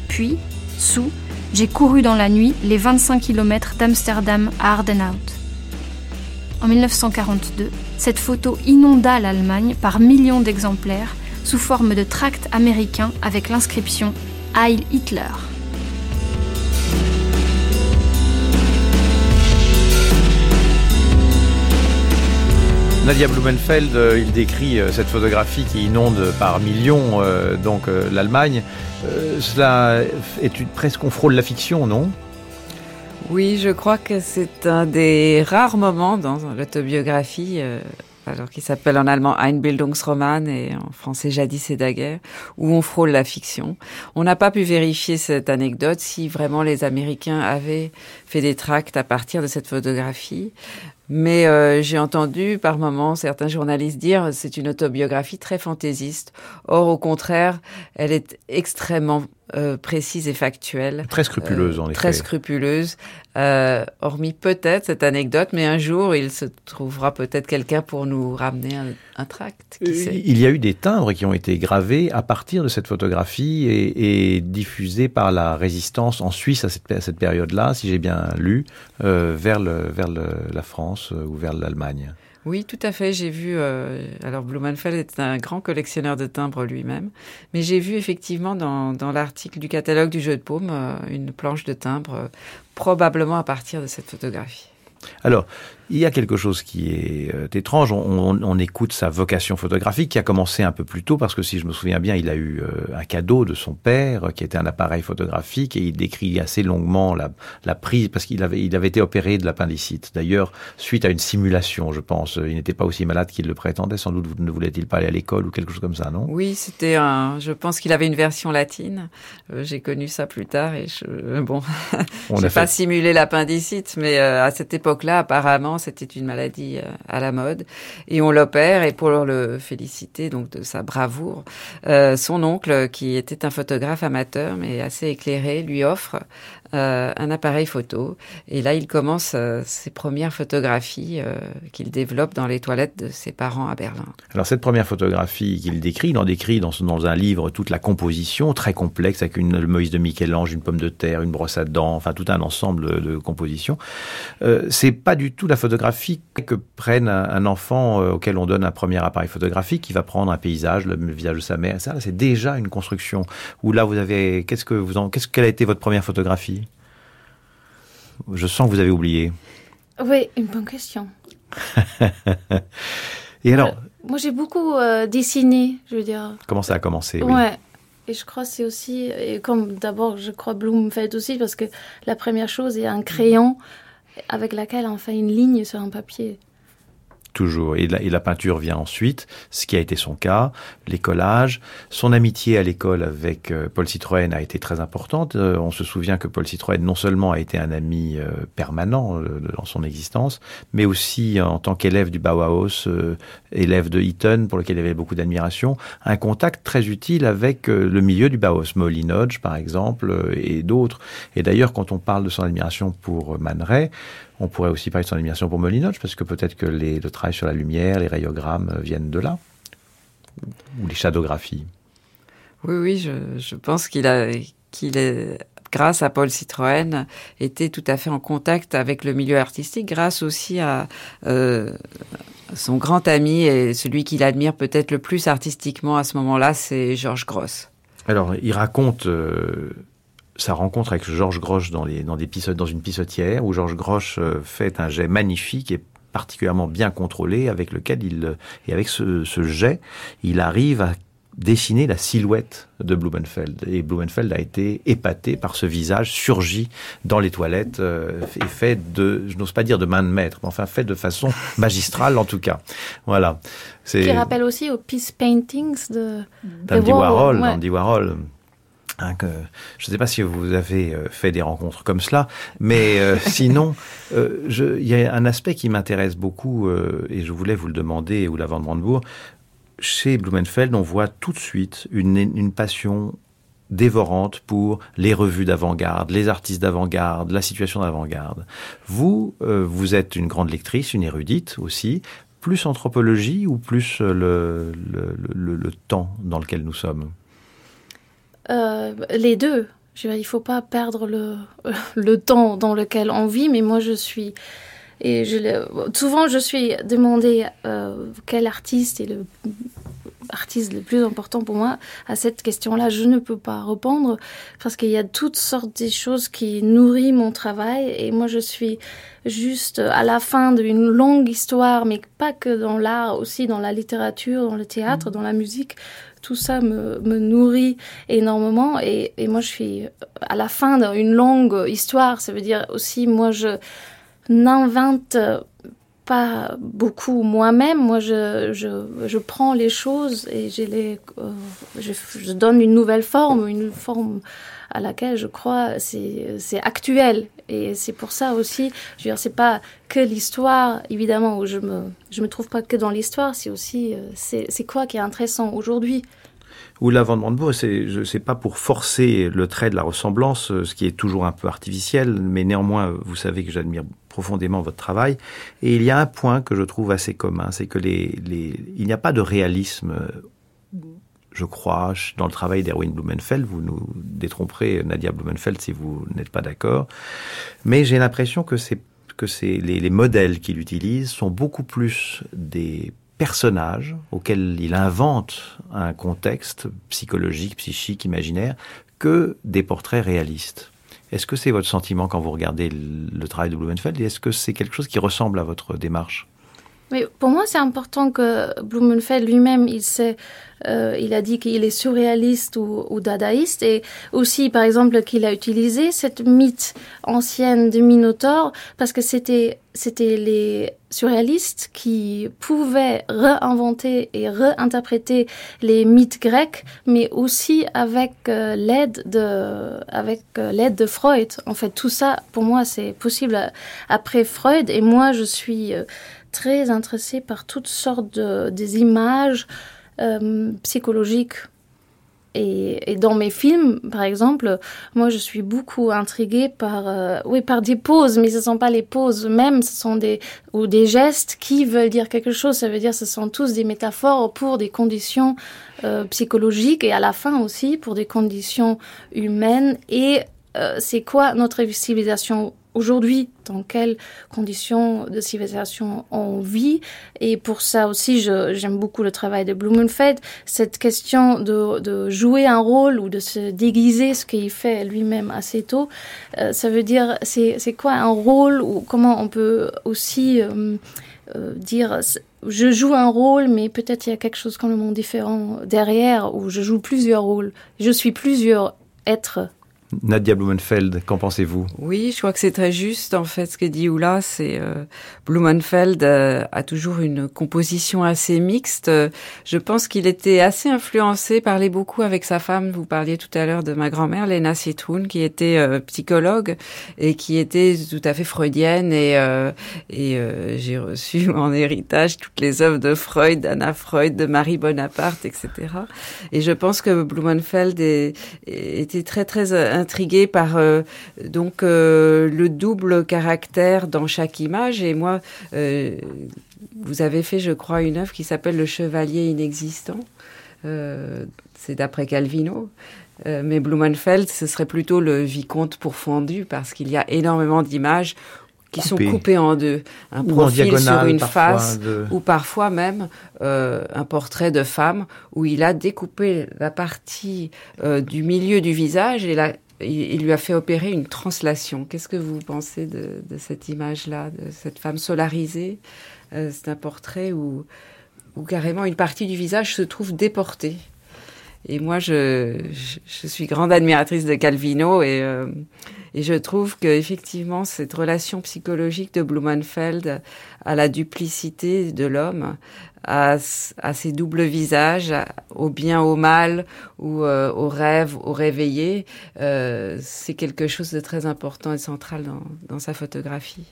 Puis, sous, j'ai couru dans la nuit les 25 km d'Amsterdam à Ardenhout. En 1942, cette photo inonda l'Allemagne par millions d'exemplaires sous forme de tracts américains avec l'inscription Heil Hitler. Nadia Blumenfeld, euh, il décrit euh, cette photographie qui inonde par millions euh, donc l'Allemagne. cela est presque on frôle la fiction, non? Oui, je crois que c'est un des rares moments dans l'autobiographie, euh, alors qui s'appelle en allemand Einbildungsroman et en français Jadis et Daguerre, où on frôle la fiction. On n'a pas pu vérifier cette anecdote si vraiment les Américains avaient fait des tracts à partir de cette photographie. Mais euh, j'ai entendu par moments certains journalistes dire c'est une autobiographie très fantaisiste. Or, au contraire, elle est extrêmement euh, précise et factuelle. Très scrupuleuse, en euh, effet. Très scrupuleuse. Euh, hormis peut-être cette anecdote, mais un jour, il se trouvera peut-être quelqu'un pour nous ramener un, un tract. Qui sait. Il y a eu des timbres qui ont été gravés à partir de cette photographie et, et diffusés par la résistance en Suisse à cette, période-là, si j'ai bien lu, euh, vers, le, vers le, la France ou vers l'Allemagne. Oui, tout à fait. J'ai vu. Euh, alors, Blumenfeld est un grand collectionneur de timbres lui-même, mais j'ai vu effectivement dans, l'article du catalogue du jeu de paume euh, une planche de timbre, euh, probablement à partir de cette photographie. Alors, il y a quelque chose qui est euh, étrange. On, on, on, écoute sa vocation photographique qui a commencé un peu plus tôt parce que si je me souviens bien, il a eu euh, un cadeau de son père qui était un appareil photographique et il décrit assez longuement la, la prise parce qu'il avait, il avait été opéré de l'appendicite. D'ailleurs, suite à une simulation, je pense. Il n'était pas aussi malade qu'il le prétendait. Sans doute ne voulait-il pas aller à l'école ou quelque chose comme ça, non? Oui, c'était un. Je pense qu'il avait une version latine. Euh, J'ai connu ça plus tard et je, bon, j'ai pas simulé l'appendicite, mais euh, à cette époque-là, apparemment c'était une maladie euh, à la mode. Et on l'opère, et pour le féliciter donc de sa bravoure, euh, son oncle, qui était un photographe amateur, mais assez éclairé, lui offre euh, un appareil photo. Et là, il commence euh, ses premières photographies euh, qu'il développe dans les toilettes de ses parents à Berlin. Alors cette première photographie qu'il décrit, il en décrit dans, un livre toute la composition très complexe avec une Moïse de Michel-Ange, une pomme de terre, une brosse à dents, enfin tout un ensemble de compositions. C'est pas du tout la photographie que prenne un, enfant auquel on donne un premier appareil photographique qui va prendre un paysage, le, visage de sa mère. C'est déjà une construction. Où là, vous avez, qu'est-ce que vous en, qu'est-ce quelle a été votre première photographie? Je sens que vous avez oublié. Oui, une bonne question. Et alors Euh, Moi, j'ai beaucoup euh, dessiné, je veux dire. Comment ça a commencé oui. Ouais. Et je crois que c'est aussi, et comme d'abord, je crois Bloomfeld aussi, parce que la première chose est un crayon avec laquelle on fait une ligne sur un papier. Toujours. Et la, peinture vient ensuite, ce qui a été son cas, les collages. Son amitié à l'école avec euh, Paul Citroën a été très importante. Euh, on se souvient que Paul Citroën non seulement a été un ami euh, permanent dans son existence, mais aussi en tant qu'élève du Bauhaus, élève de Eton, pour lequel il avait beaucoup d'admiration, un contact très utile avec le milieu du Bauhaus, Molly Hodge par exemple, et d'autres. Et d'ailleurs, quand on parle de son admiration pour Man Ray, on pourrait aussi parler de son admiration pour Molinoge, parce que peut-être que les, le travail sur la lumière, les rayogrammes viennent de là, ou les shadowgraphies. Oui, oui, je, je pense qu'il a, qu'il est, grâce à Paul Citroën, était tout à fait en contact avec le milieu artistique, grâce aussi à euh, son grand ami et celui qu'il admire peut-être le plus artistiquement à ce moment-là, c'est Georges Gross. Alors, il raconte euh, sa rencontre avec Georges Grosch dans, les, dans, des dans une pissotière où Georges Grosch euh, fait un jet magnifique et particulièrement bien contrôlé avec lequel il et avec ce, ce jet il arrive à dessiner la silhouette de Blumenfeld. Et Blumenfeld a été épaté par ce visage surgi dans les toilettes euh, et fait de je n'ose pas dire de main de maître mais enfin fait de façon magistrale en tout cas. Voilà. C'est qui rappelle aussi aux peace paintings de d'Andy Warhol ouais. Andy Warhol Hein, que, je ne sais pas si vous avez euh, fait des rencontres comme cela, mais euh, sinon, euh, il y a un aspect qui m'intéresse beaucoup, euh, et je voulais vous le demander, ou la Van Brandebourg. Chez Blumenfeld, on voit tout de suite une, une passion dévorante pour les revues d'avant-garde, les artistes d'avant-garde, la situation d'avant-garde. Vous, vous êtes une grande lectrice, une érudite aussi, plus anthropologie ou plus le, le, le, le temps dans lequel nous sommes? Euh, les deux. Je veux dire, il ne faut pas perdre le, le temps dans lequel on vit, mais moi je suis. Et je, souvent je suis demandé euh, quel artiste est le artiste le plus important pour moi à cette question-là, je ne peux pas répondre parce qu'il y a toutes sortes de choses qui nourrissent mon travail et moi je suis juste à la fin d'une longue histoire, mais pas que dans l'art, aussi dans la littérature, dans le théâtre, mmh. dans la musique tout ça me, me nourrit énormément. Et, et, moi je suis à la fin d'une longue histoire. Ça veut dire aussi moi je n'invente pas beaucoup moi-même. Moi je, je, je, prends les choses et je les euh, je, je, donne une nouvelle forme une forme à laquelle je crois c'est actuel et c'est pour ça aussi je veux dire c'est pas que l'histoire évidemment où je me je me trouve pas que dans l'histoire c'est aussi c'est quoi qui est intéressant aujourd'hui ou la Van Brandebourg, c'est sais pas pour forcer le trait de la ressemblance, ce qui est toujours un peu artificiel, mais néanmoins, vous savez que j'admire profondément votre travail. Et il y a un point que je trouve assez commun, c'est que les, les, il n'y a pas de réalisme je crois, dans le travail d'Erwin Blumenfeld. Vous nous détromperez, Nadia Blumenfeld, si vous n'êtes pas d'accord. Mais j'ai l'impression que, que les, les modèles qu'il utilise sont beaucoup plus des personnages auxquels il invente un contexte psychologique, psychique, imaginaire, que des portraits réalistes. Est-ce que c'est votre sentiment quand vous regardez le travail de Blumenfeld est-ce que c'est quelque chose qui ressemble à votre démarche? Mais pour moi, c'est important que Blumenfeld lui-même, il sait, euh, il a dit qu'il est surréaliste ou, ou, dadaïste, et aussi, par exemple, qu'il a utilisé cette mythe ancienne du Minotaure parce que c'était c'était les surréalistes qui pouvaient réinventer et réinterpréter les mythes grecs, mais aussi avec euh, l'aide de avec euh, l'aide de Freud. En fait, tout ça, pour moi, c'est possible après Freud, et moi, je suis euh, très intéressée par toutes sortes de, des images euh, psychologiques. Et, dans mes films, par exemple, moi je suis beaucoup intriguée par, euh, oui, par des poses, mais ce ne sont pas les poses même, ce sont des ou des gestes qui veulent dire quelque chose. Ça veut dire ce sont tous des métaphores pour des conditions euh, psychologiques et à la fin aussi pour des conditions humaines. Et c'est quoi notre civilisation aujourd'hui, dans quelles conditions de civilisation on vit. Et pour ça aussi, j'aime beaucoup le travail de Blumenfeld. Cette question de, jouer un rôle ou de se déguiser, ce qu'il fait lui-même assez tôt, euh, ça veut dire, c'est quoi un rôle ou comment on peut aussi euh, euh, dire je joue un rôle, mais peut-être il y a quelque chose complètement différent derrière, ou je joue plusieurs rôles. Je suis plusieurs êtres Nadia Blumenfeld, qu'en pensez-vous? Oui, je crois que c'est très juste en fait ce que dit Oula. C'est euh, Blumenfeld euh, a toujours une composition assez mixte. Je pense qu'il était assez influencé, parlait beaucoup avec sa femme. Vous parliez tout à l'heure de ma grand-mère, Lena Citroun, qui était euh, psychologue et qui était tout à fait freudienne. Et, euh, et euh, j'ai reçu en héritage toutes les œuvres de Freud, d'Anna Freud, de Marie Bonaparte, etc. Et je pense que Blumenfeld est, était très très intriguée par euh, donc euh, le double caractère dans chaque image. Et moi, euh, vous avez fait, je crois, une œuvre qui s'appelle Le Chevalier inexistant. C'est d'après Calvino. mais Blumenfeld, ce serait plutôt le vicomte pourfendu parce qu'il y a énormément d'images qui Coupé. sont coupées en deux. Un ou profil sur une face, de... ou parfois même euh, un portrait de femme où il a découpé la partie euh, du milieu du visage et la, il, lui a fait opérer une translation. Qu'est-ce que vous pensez de, de cette image-là, de cette femme solarisée euh, C'est un portrait où, où carrément une partie du visage se trouve déportée. Et moi, je, je, suis grande admiratrice de Calvino et, euh, et je trouve qu'effectivement, cette relation psychologique de Blumenfeld à la duplicité de l'homme, à, à ses doubles visages, au bien, au mal, ou euh, au rêve, au réveillé, euh, c'est quelque chose de très important et central dans, dans sa photographie.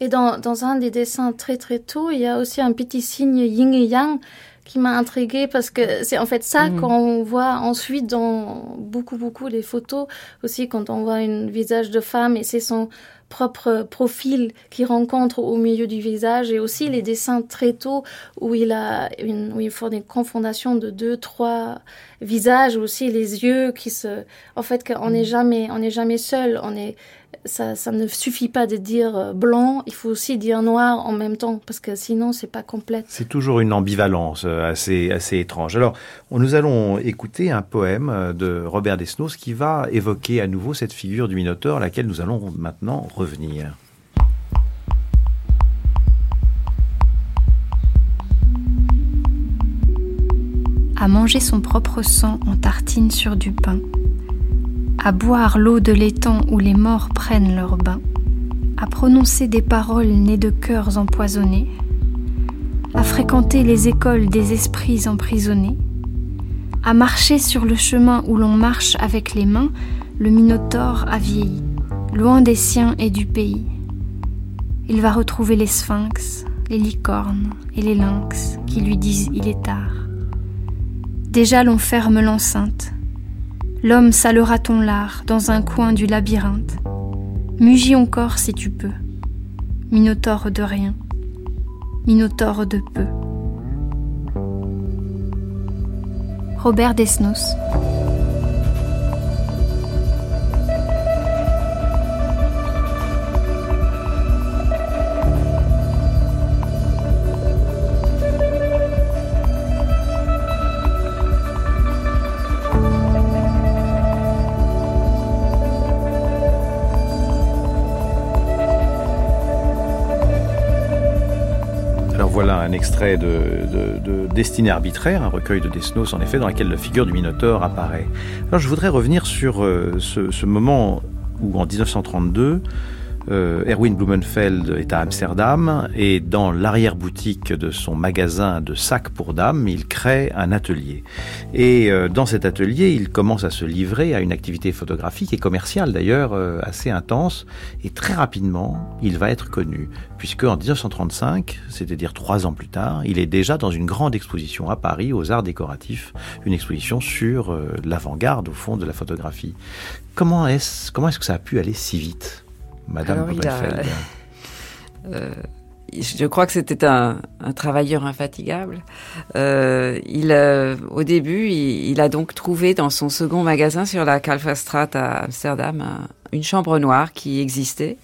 Et dans, dans un des dessins très très tôt, il y a aussi un petit signe yin et yang qui m'a intriguée parce que c'est en fait ça mmh. qu'on voit ensuite dans beaucoup beaucoup les photos aussi quand on voit un visage de femme et c'est son propre profil qui rencontre au milieu du visage et aussi les dessins très tôt où il a une où il faut des confrontations de deux trois visages aussi les yeux qui se en fait qu'on n'est jamais on n'est jamais seul on est ça, ça ne suffit pas de dire blanc, il faut aussi dire noir en même temps, parce que sinon, c'est pas complète. C'est toujours une ambivalence assez, assez étrange. Alors, nous allons écouter un poème de Robert Desnos qui va évoquer à nouveau cette figure du Minotaure, à laquelle nous allons maintenant revenir. À manger son propre sang en tartine sur du pain à boire l'eau de l'étang où les morts prennent leur bain, à prononcer des paroles nées de cœurs empoisonnés, à fréquenter les écoles des esprits emprisonnés, à marcher sur le chemin où l'on marche avec les mains, le Minotaure a vieilli, loin des siens et du pays. Il va retrouver les sphinx, les licornes et les lynx qui lui disent il est tard. Déjà l'on ferme l'enceinte, L'homme salera ton lard dans un coin du labyrinthe. Mugis encore si tu peux. Minotaure de rien. Minotaure de peu. Robert Desnos. Un extrait de, de, de Destinée arbitraire, un recueil de Desnos en effet, dans lequel la figure du Minotaure apparaît. Alors je voudrais revenir sur euh, ce, ce moment où en 1932, euh, Erwin Blumenfeld est à Amsterdam et dans l'arrière-boutique de son magasin de sacs pour dames, il crée un atelier. Et euh, dans cet atelier, il commence à se livrer à une activité photographique et commerciale d'ailleurs euh, assez intense. Et très rapidement, il va être connu, puisque en 1935, c'est-à-dire trois ans plus tard, il est déjà dans une grande exposition à Paris aux Arts décoratifs, une exposition sur euh, l'avant-garde au fond de la photographie. Comment est-ce comment est-ce que ça a pu aller si vite? Madame Alors, il a- Blumenfeld Euh, je crois que c'était un, un travailleur infatigable. Euh, il, euh, au début, il, il a donc trouvé dans son second magasin sur la Kalverstraat à Amsterdam un- une chambre noire qui existait.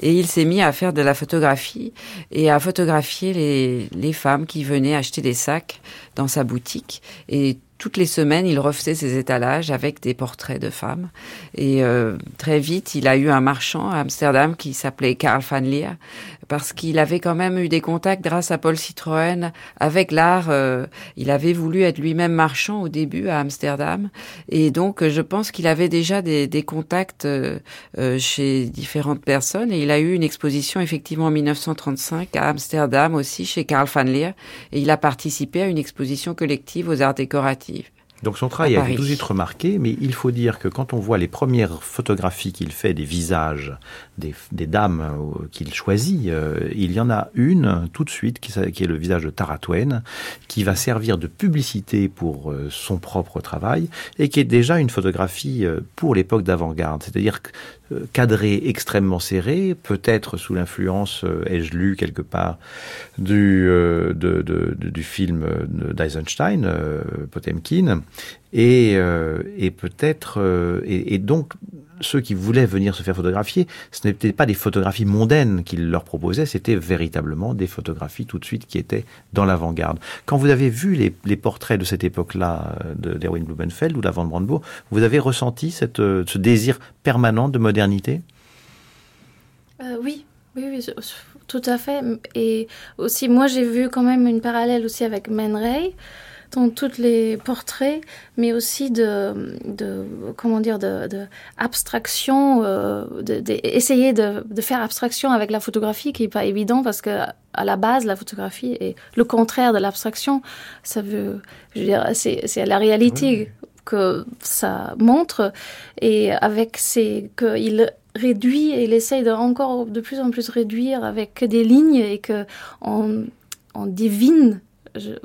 Et il s'est mis à faire de la photographie et à photographier les, les femmes qui venaient acheter des sacs dans sa boutique. Et toutes les semaines, il refaisait ses étalages avec des portraits de femmes. Et euh, très vite, il a eu un marchand à Amsterdam qui s'appelait Karl van Leer, parce qu'il avait quand même eu des contacts grâce à Paul Citroën avec l'art. euh, il avait voulu être lui-même marchand au début à Amsterdam. Et donc, je pense qu'il avait déjà des, des contacts euh, euh, chez différentes personnes. Et il a eu une exposition effectivement en 1935 à Amsterdam aussi chez Karl van Leer. Et il a participé à une exposition collective aux arts décoratifs. Donc son travail a été tout de suite remarqué, mais il faut dire que quand on voit les premières photographies qu'il fait des visages des, dames euh, qu'il choisit, euh, il y en a une tout de suite qui, est le visage de Tara qui va servir de publicité pour euh, son propre travail et qui est déjà une photographie pour l'époque d'avant-garde, c'est-à-dire cadrée extrêmement serrée, peut-être sous l'influence, ai-je lu quelque part, du, du film d'Eisenstein, Potemkin, et, euh, et peut-être, euh, et, donc ceux qui voulaient venir se faire photographier, ce n'étaient pas des photographies mondaines qu'il leur proposait, c'était véritablement des photographies tout de suite qui étaient dans l'avant-garde. Quand vous avez vu les, portraits de cette époque-là euh, de- d'Erwin Blumenfeld ou d'Avant Brandebourg, vous avez ressenti cette, ce désir permanent de modernité? Oui, oui, oui, tout à fait. Et aussi, moi, j'ai vu quand même une parallèle aussi avec Man Ray dans tous les portraits, mais aussi de, de comment dire, de, de abstraction, euh, de, essayer faire abstraction avec la photographie, qui est pas évident parce que à la base, la photographie est le contraire de l'abstraction. Ça veut, je veux dire, c'est c'est la réalité que ça montre et avec ces que il réduit et il essaye de encore de plus en plus réduire avec des lignes et que on, on devine je-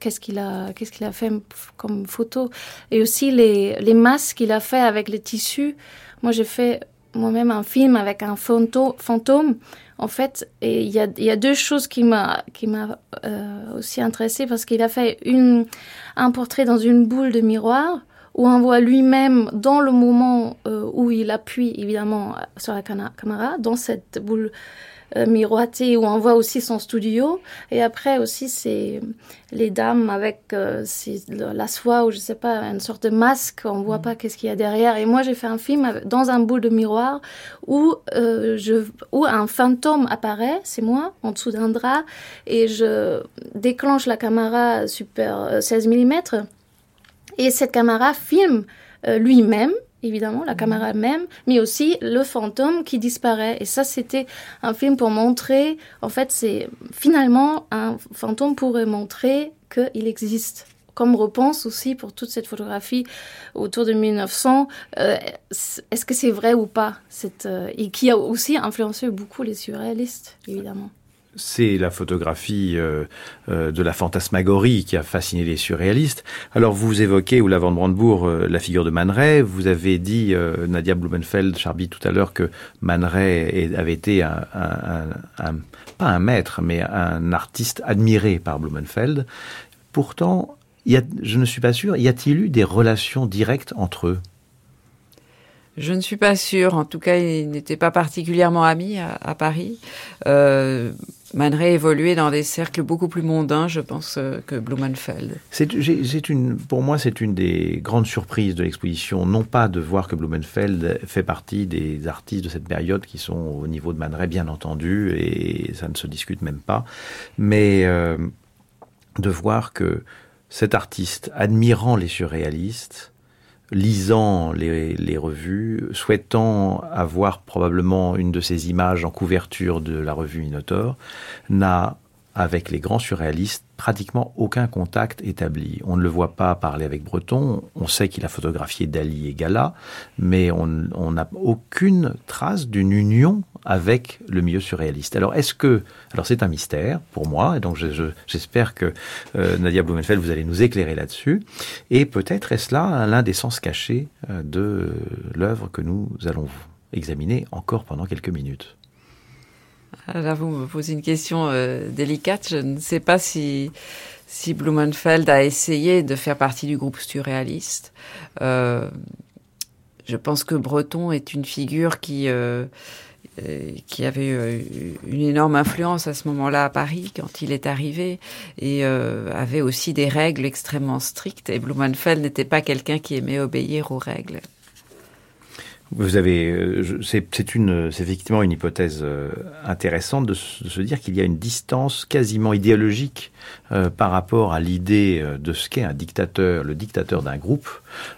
qu'est-ce qu'il a qu'est-ce qu'il a fait comme photo. Et aussi les les masques qu'il a fait avec les tissus. Moi j'ai fait moi-même un film avec un fantôme en fait. Et il y a, y a deux choses qui m'a qui m'a euh, aussi intéressée parce qu'il a fait une un portrait dans une boule de miroir où on voit lui-même dans le moment euh, où il appuie évidemment sur la caméra, dans cette boule euh, miroitée où on voit aussi son studio. Et après aussi, c'est les dames avec euh, la soie ou je sais pas, une sorte de masque, on voit pas qu'est-ce qu'il y a derrière. Et moi, j'ai fait un film dans un boule de miroir où, euh, je, où un fantôme apparaît, c'est moi, en dessous d'un drap, et je déclenche la caméra super euh, 16 mm et cette caméra filme euh, lui-même, évidemment, la caméra même, mais aussi le fantôme qui disparaît. Et ça, c'était un film pour montrer, en fait, c'est finalement un fantôme pourrait montrer qu'il existe. Comme réponse aussi pour toute cette photographie autour de 1900, euh, est-ce que c'est vrai ou pas cette, euh, Et qui a aussi influencé beaucoup les surréalistes, évidemment. C'est la photographie euh, euh, de la fantasmagorie qui a fasciné les surréalistes. Alors vous évoquez, ou Van Brandebourg, euh, la figure de Man. Vous avez dit, euh, Nadia Blumenfeld, Charby tout à l'heure, que Man avait été un, un- un- pas un maître, mais un artiste admiré par Blumenfeld. Pourtant, y a, je ne suis pas sûr, y a-t-il eu des relations directes entre eux? Je ne suis pas sûre. En tout cas, il n'était pas particulièrement ami à, Paris. Euh, Man Ray évoluait dans des cercles beaucoup plus mondains, je pense, euh, que Blumenfeld. C'est une, pour moi, c'est une des grandes surprises de l'exposition, non pas de voir que Blumenfeld fait partie des artistes de cette période qui sont au niveau de Man Ray, bien entendu, et ça ne se discute même pas, mais euh, de voir que cet artiste, admirant les surréalistes, lisant les, revues, souhaitant avoir probablement une de ces images en couverture de la revue Minotaur, n'a, avec les grands surréalistes, pratiquement aucun contact établi. On ne le voit pas parler avec Breton, on sait qu'il a photographié Dali et Gala, mais on n'a aucune trace d'une union avec le milieu surréaliste. Alors est-ce que, alors c'est un mystère pour moi, et donc j'espère que euh, Nadia Blumenfeld vous allez nous éclairer là-dessus, et peut-être est-ce là l'un des sens cachés euh, de l'œuvre que nous allons examiner encore pendant quelques minutes. Ah, là, vous me posez une question euh, délicate. Je ne sais pas si, Blumenfeld a essayé de faire partie du groupe surréaliste. Je pense que Breton est une figure qui, euh qui avait euh, une énorme influence à ce moment-là à Paris quand il est arrivé et euh, avait aussi des règles extrêmement strictes. Et Blumenfeld n'était pas quelqu'un qui aimait obéir aux règles. Vous avez, euh, c'est effectivement une hypothèse euh, intéressante de, se dire qu'il y a une distance quasiment idéologique euh, par rapport à l'idée de ce qu'est un dictateur, le dictateur d'un groupe,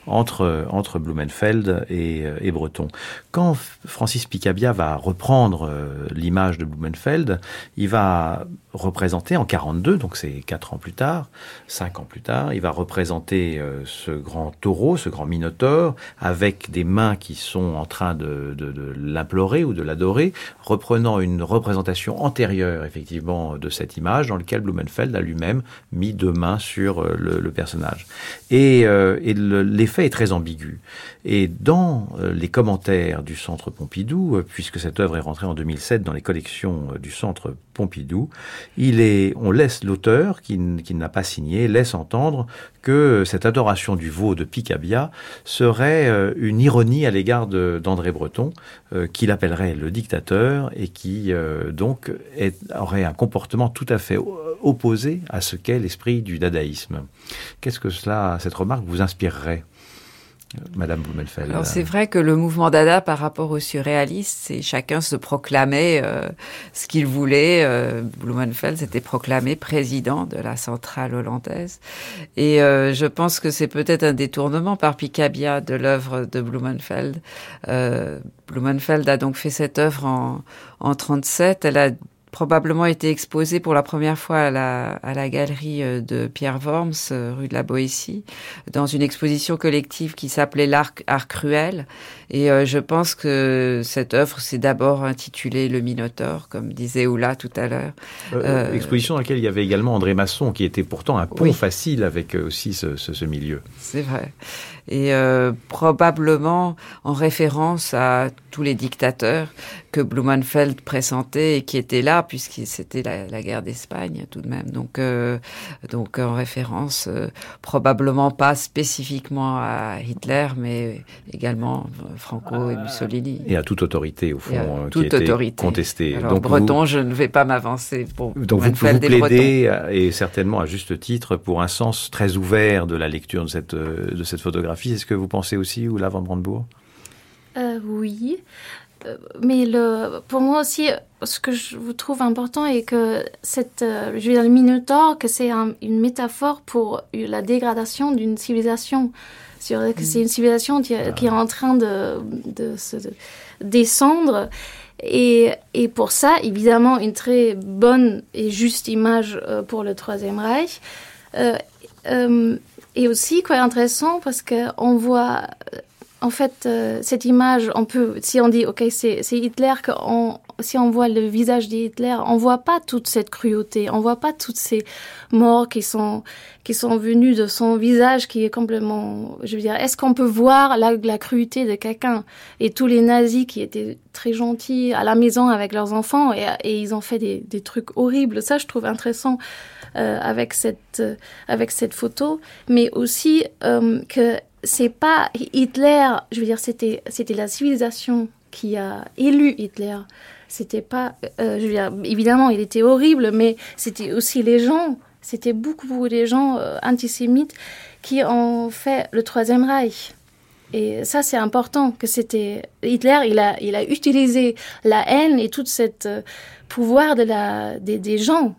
entre, Blumenfeld et, et, Breton. Quand Francis Picabia va reprendre l'image de Blumenfeld, il va représenter en 42, donc c'est quatre ans plus tard, cinq ans plus tard, il va représenter ce grand taureau, ce grand minotaure, avec des mains qui sont en train de, l'implorer ou de l'adorer, reprenant une représentation antérieure, effectivement, de cette image dans laquelle Blumenfeld a lui-même mis deux mains sur euh, le, personnage. Et, euh, et l'effet est très ambigu. Et dans euh, les commentaires du Centre Pompidou, puisque cette œuvre est rentrée en 2007 dans les collections du Centre Pompidou, on laisse l'auteur, qui, qui n'a pas signé, laisse entendre que cette adoration du veau de Picabia serait une ironie à l'égard d'André Breton, euh, qu'il appellerait le dictateur et qui euh, donc aurait un comportement tout à fait opposé à ce qu'est l'esprit du dadaïsme. Qu'est-ce que cela, cette remarque vous inspirerait? Madame Blumenfeld. Alors c'est vrai que le mouvement Dada par rapport aux surréalistes, c'est chacun se proclamait euh, ce qu'il voulait. Euh, Blumenfeld s'était proclamé président de la centrale hollandaise, et euh, je pense que c'est peut-être un détournement par Picabia de l'œuvre de Blumenfeld. Euh, Blumenfeld a donc fait cette œuvre en en 37. Elle a probablement été exposé pour la première fois à la, à la galerie euh, de Pierre Worms, euh, rue de la Boétie, dans une exposition collective qui s'appelait L'Art Art Cruel. Et euh, je pense que cette œuvre s'est d'abord intitulée Le Minotaure, comme disait Oula tout à l'heure. Euh, exposition dans laquelle il y avait également André Masson, qui était pourtant un pont oui. facile avec aussi ce, ce, ce milieu. C'est vrai et euh, probablement en référence à tous les dictateurs que Blumenfeld pressentait et qui étaient là puisque c'était la, la, guerre d'Espagne tout de même. Donc, euh, donc en référence euh, probablement pas spécifiquement à Hitler, mais également Franco et Mussolini. Et à toute autorité au fond à toute autorité. contestée. Alors, donc Breton, vous, je ne vais pas m'avancer pour donc vous, vous plaidez et certainement à juste titre pour un sens très ouvert de la lecture de cette de cette photographie est-ce que vous pensez aussi, ou là, Van Brandebourg euh, Oui. Euh, mais le, pour moi aussi, ce que je vous trouve important est que cette, euh, je veux dire, le Minotaure, que c'est un, une métaphore pour la dégradation d'une civilisation. C'est une civilisation qui, qui, est en train de, de se de descendre. Et, et, pour ça, évidemment, une très bonne et juste image euh, pour le Troisième Reich. Euh, euh, et aussi, quoi, intéressant, parce qu'on voit, en fait, euh, cette image, on peut, si on dit, OK, c'est Hitler, qu'on si on voit le visage d'Hitler, on voit pas toute cette cruauté, on voit pas toutes ces morts qui sont qui sont venues de son visage qui est complètement, je veux dire, est-ce qu'on peut voir la, cruauté de quelqu'un? Et tous les nazis qui étaient très gentils à la maison avec leurs enfants et, et ils ont fait des, des trucs horribles. Ça, je trouve intéressant euh, avec cette euh, avec cette photo, mais aussi euh, que c'est pas Hitler, je veux dire, c'était c'était la civilisation qui a élu Hitler. C'était pas, euh, je veux dire, évidemment, il était horrible, mais c'était aussi les gens, c'était beaucoup, beaucoup des gens euh, antisémites qui ont fait le Troisième Reich. Et ça, c'est important que c'était Hitler. Il a, il a utilisé la haine et tout cet euh, pouvoir de la, des, des gens.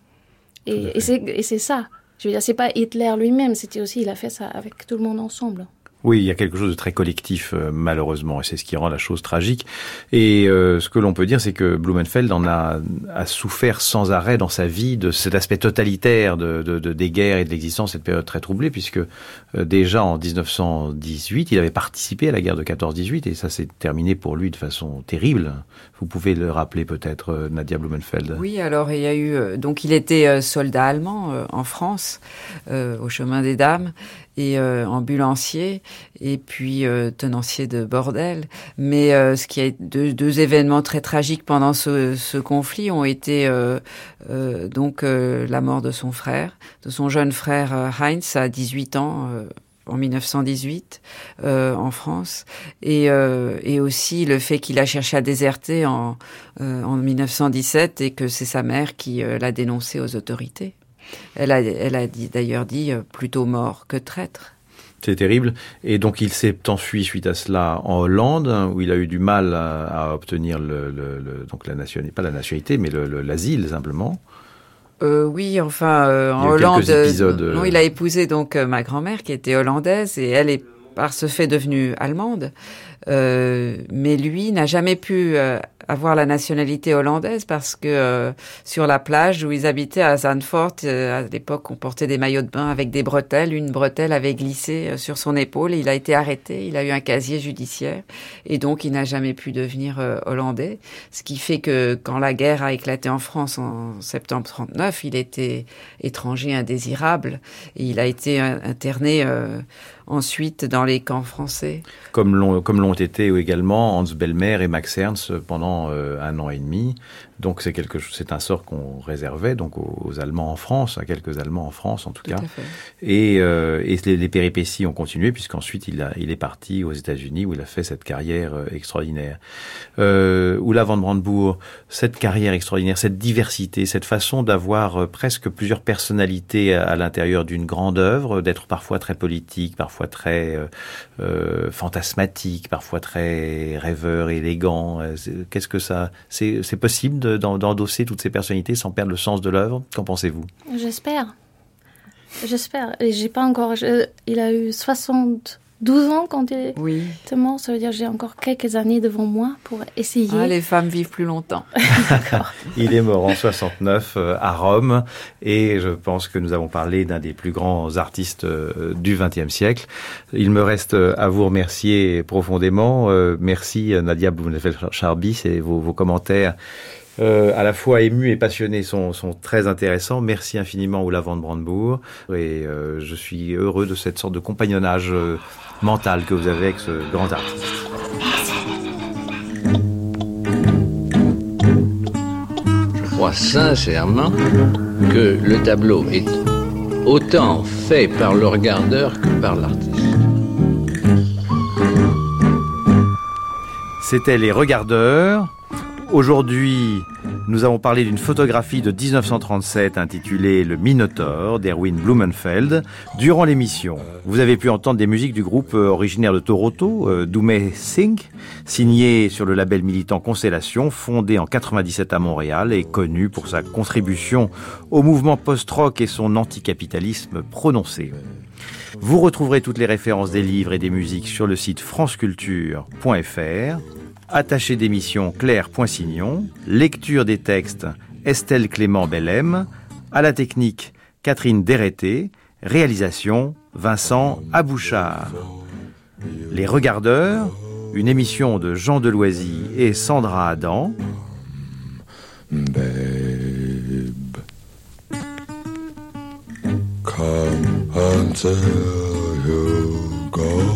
Et, et c'est et c'est ça. Je veux dire, c'est pas Hitler lui-même. C'était aussi, il a fait ça avec tout le monde ensemble. Oui, il y a quelque chose de très collectif, euh, malheureusement, et c'est ce qui rend la chose tragique. Et euh, ce que l'on peut dire, c'est que Blumenfeld en a, a, souffert sans arrêt dans sa vie de cet aspect totalitaire de, de, de des guerres et de l'existence, cette période très troublée, puisque euh, déjà en 1918, il avait participé à la guerre de 14-18, et ça s'est terminé pour lui de façon terrible. Vous pouvez le rappeler peut-être, euh, Nadia Blumenfeld. Oui, alors il y a eu, euh, donc il était soldat allemand euh, en France, au chemin des Dames, et euh, ambulancier et puis euh, tenancier de bordel. Mais euh, ce qui a deux, deux événements très tragiques pendant ce, ce conflit ont été euh, euh, donc euh, la mort de son frère, de son jeune frère Heinz à 18 ans. En 1918 euh, en France et, euh, et aussi le fait qu'il a cherché à déserter en, euh, en 1917 et que c'est sa mère qui l'a dénoncé aux autorités. Elle a, elle a d'ailleurs dit euh, plutôt mort que traître. C'est terrible. Et donc il s'est enfui suite à cela en Hollande, où il a eu du mal à, à obtenir le, le, le, donc la nationalité, pas la nationalité, mais l'asile simplement. Euh, oui, enfin, euh, en Hollande, épisodes, non, il a épousé donc ma grand-mère qui était hollandaise et elle est par ce fait devenue allemande. Mais lui n'a jamais pu avoir la nationalité hollandaise parce que euh, sur la plage où ils habitaient à Zandvoort, euh, à l'époque on portait des maillots de bain avec des bretelles, une bretelle avait glissé euh, sur son épaule et il a été arrêté, il a eu un casier judiciaire et donc il n'a jamais pu devenir euh, hollandais, ce qui fait que quand la guerre a éclaté en France en septembre 39, il était étranger indésirable et il a été interné euh, ensuite dans les camps français. Comme l'ont été également Hans Bellmer et Max Ernst pendant euh, un an et demi. Donc c'est quelque chose, c'est un sort qu'on réservait donc aux, aux, Allemands en France, à quelques Allemands en France en tout, tout cas. Et, euh, et les, les, péripéties ont continué puisqu'ensuite il a il est parti aux États-Unis où il a fait cette carrière euh, extraordinaire. Euh, Oula van Brandebourg, cette carrière extraordinaire, cette diversité, cette façon d'avoir euh, presque plusieurs personnalités à, à l'intérieur d'une grande œuvre, d'être parfois très politique, parfois très euh, euh, fantasmatique, parfois très rêveur, élégant. Qu'est-ce que ça, c'est possible de d'endosser toutes ces personnalités sans perdre le sens de l'œuvre Qu'en pensez-vous? J'espère. J'espère. Et j'ai pas encore. Je, il a eu 60 12 ans quand il oui. est mort, ça veut dire j'ai encore quelques années devant moi pour essayer. Ah, les femmes vivent plus longtemps. il est mort en 69 euh, à Rome et je pense que nous avons parlé d'un des plus grands artistes euh, du XXe siècle. Il me reste euh, à vous remercier profondément. Merci Nadia Blumenfeld-Charbis et vos, vos commentaires euh, à la fois émus et passionnés sont, sont très intéressants. Merci infiniment Oula van Brandebourg et euh, je suis heureux de cette sorte de compagnonnage euh, mental que vous avez avec ce grand artiste. Je crois sincèrement que le tableau est autant fait par le regardeur que par l'artiste. C'était les regardeurs Aujourd'hui, nous avons parlé d'une photographie de 1937 intitulée Le Minotaure d'Erwin Blumenfeld. Durant l'émission, vous avez pu entendre des musiques du groupe originaire de Toronto, euh, Doumé Singh, signé sur le label militant Constellation, fondé en 97 à Montréal et connu pour sa contribution au mouvement post-rock et son anticapitalisme prononcé. Vous retrouverez toutes les références des livres et des musiques sur le site franceculture.fr attaché d'émission Claire Poinsignon, lecture des textes Estelle Clément Bellem, à la technique Catherine Dérété, réalisation Vincent Abouchard. Les Regardeurs, une émission de Jean Deloisy et Sandra Adam. Babe, come until you go.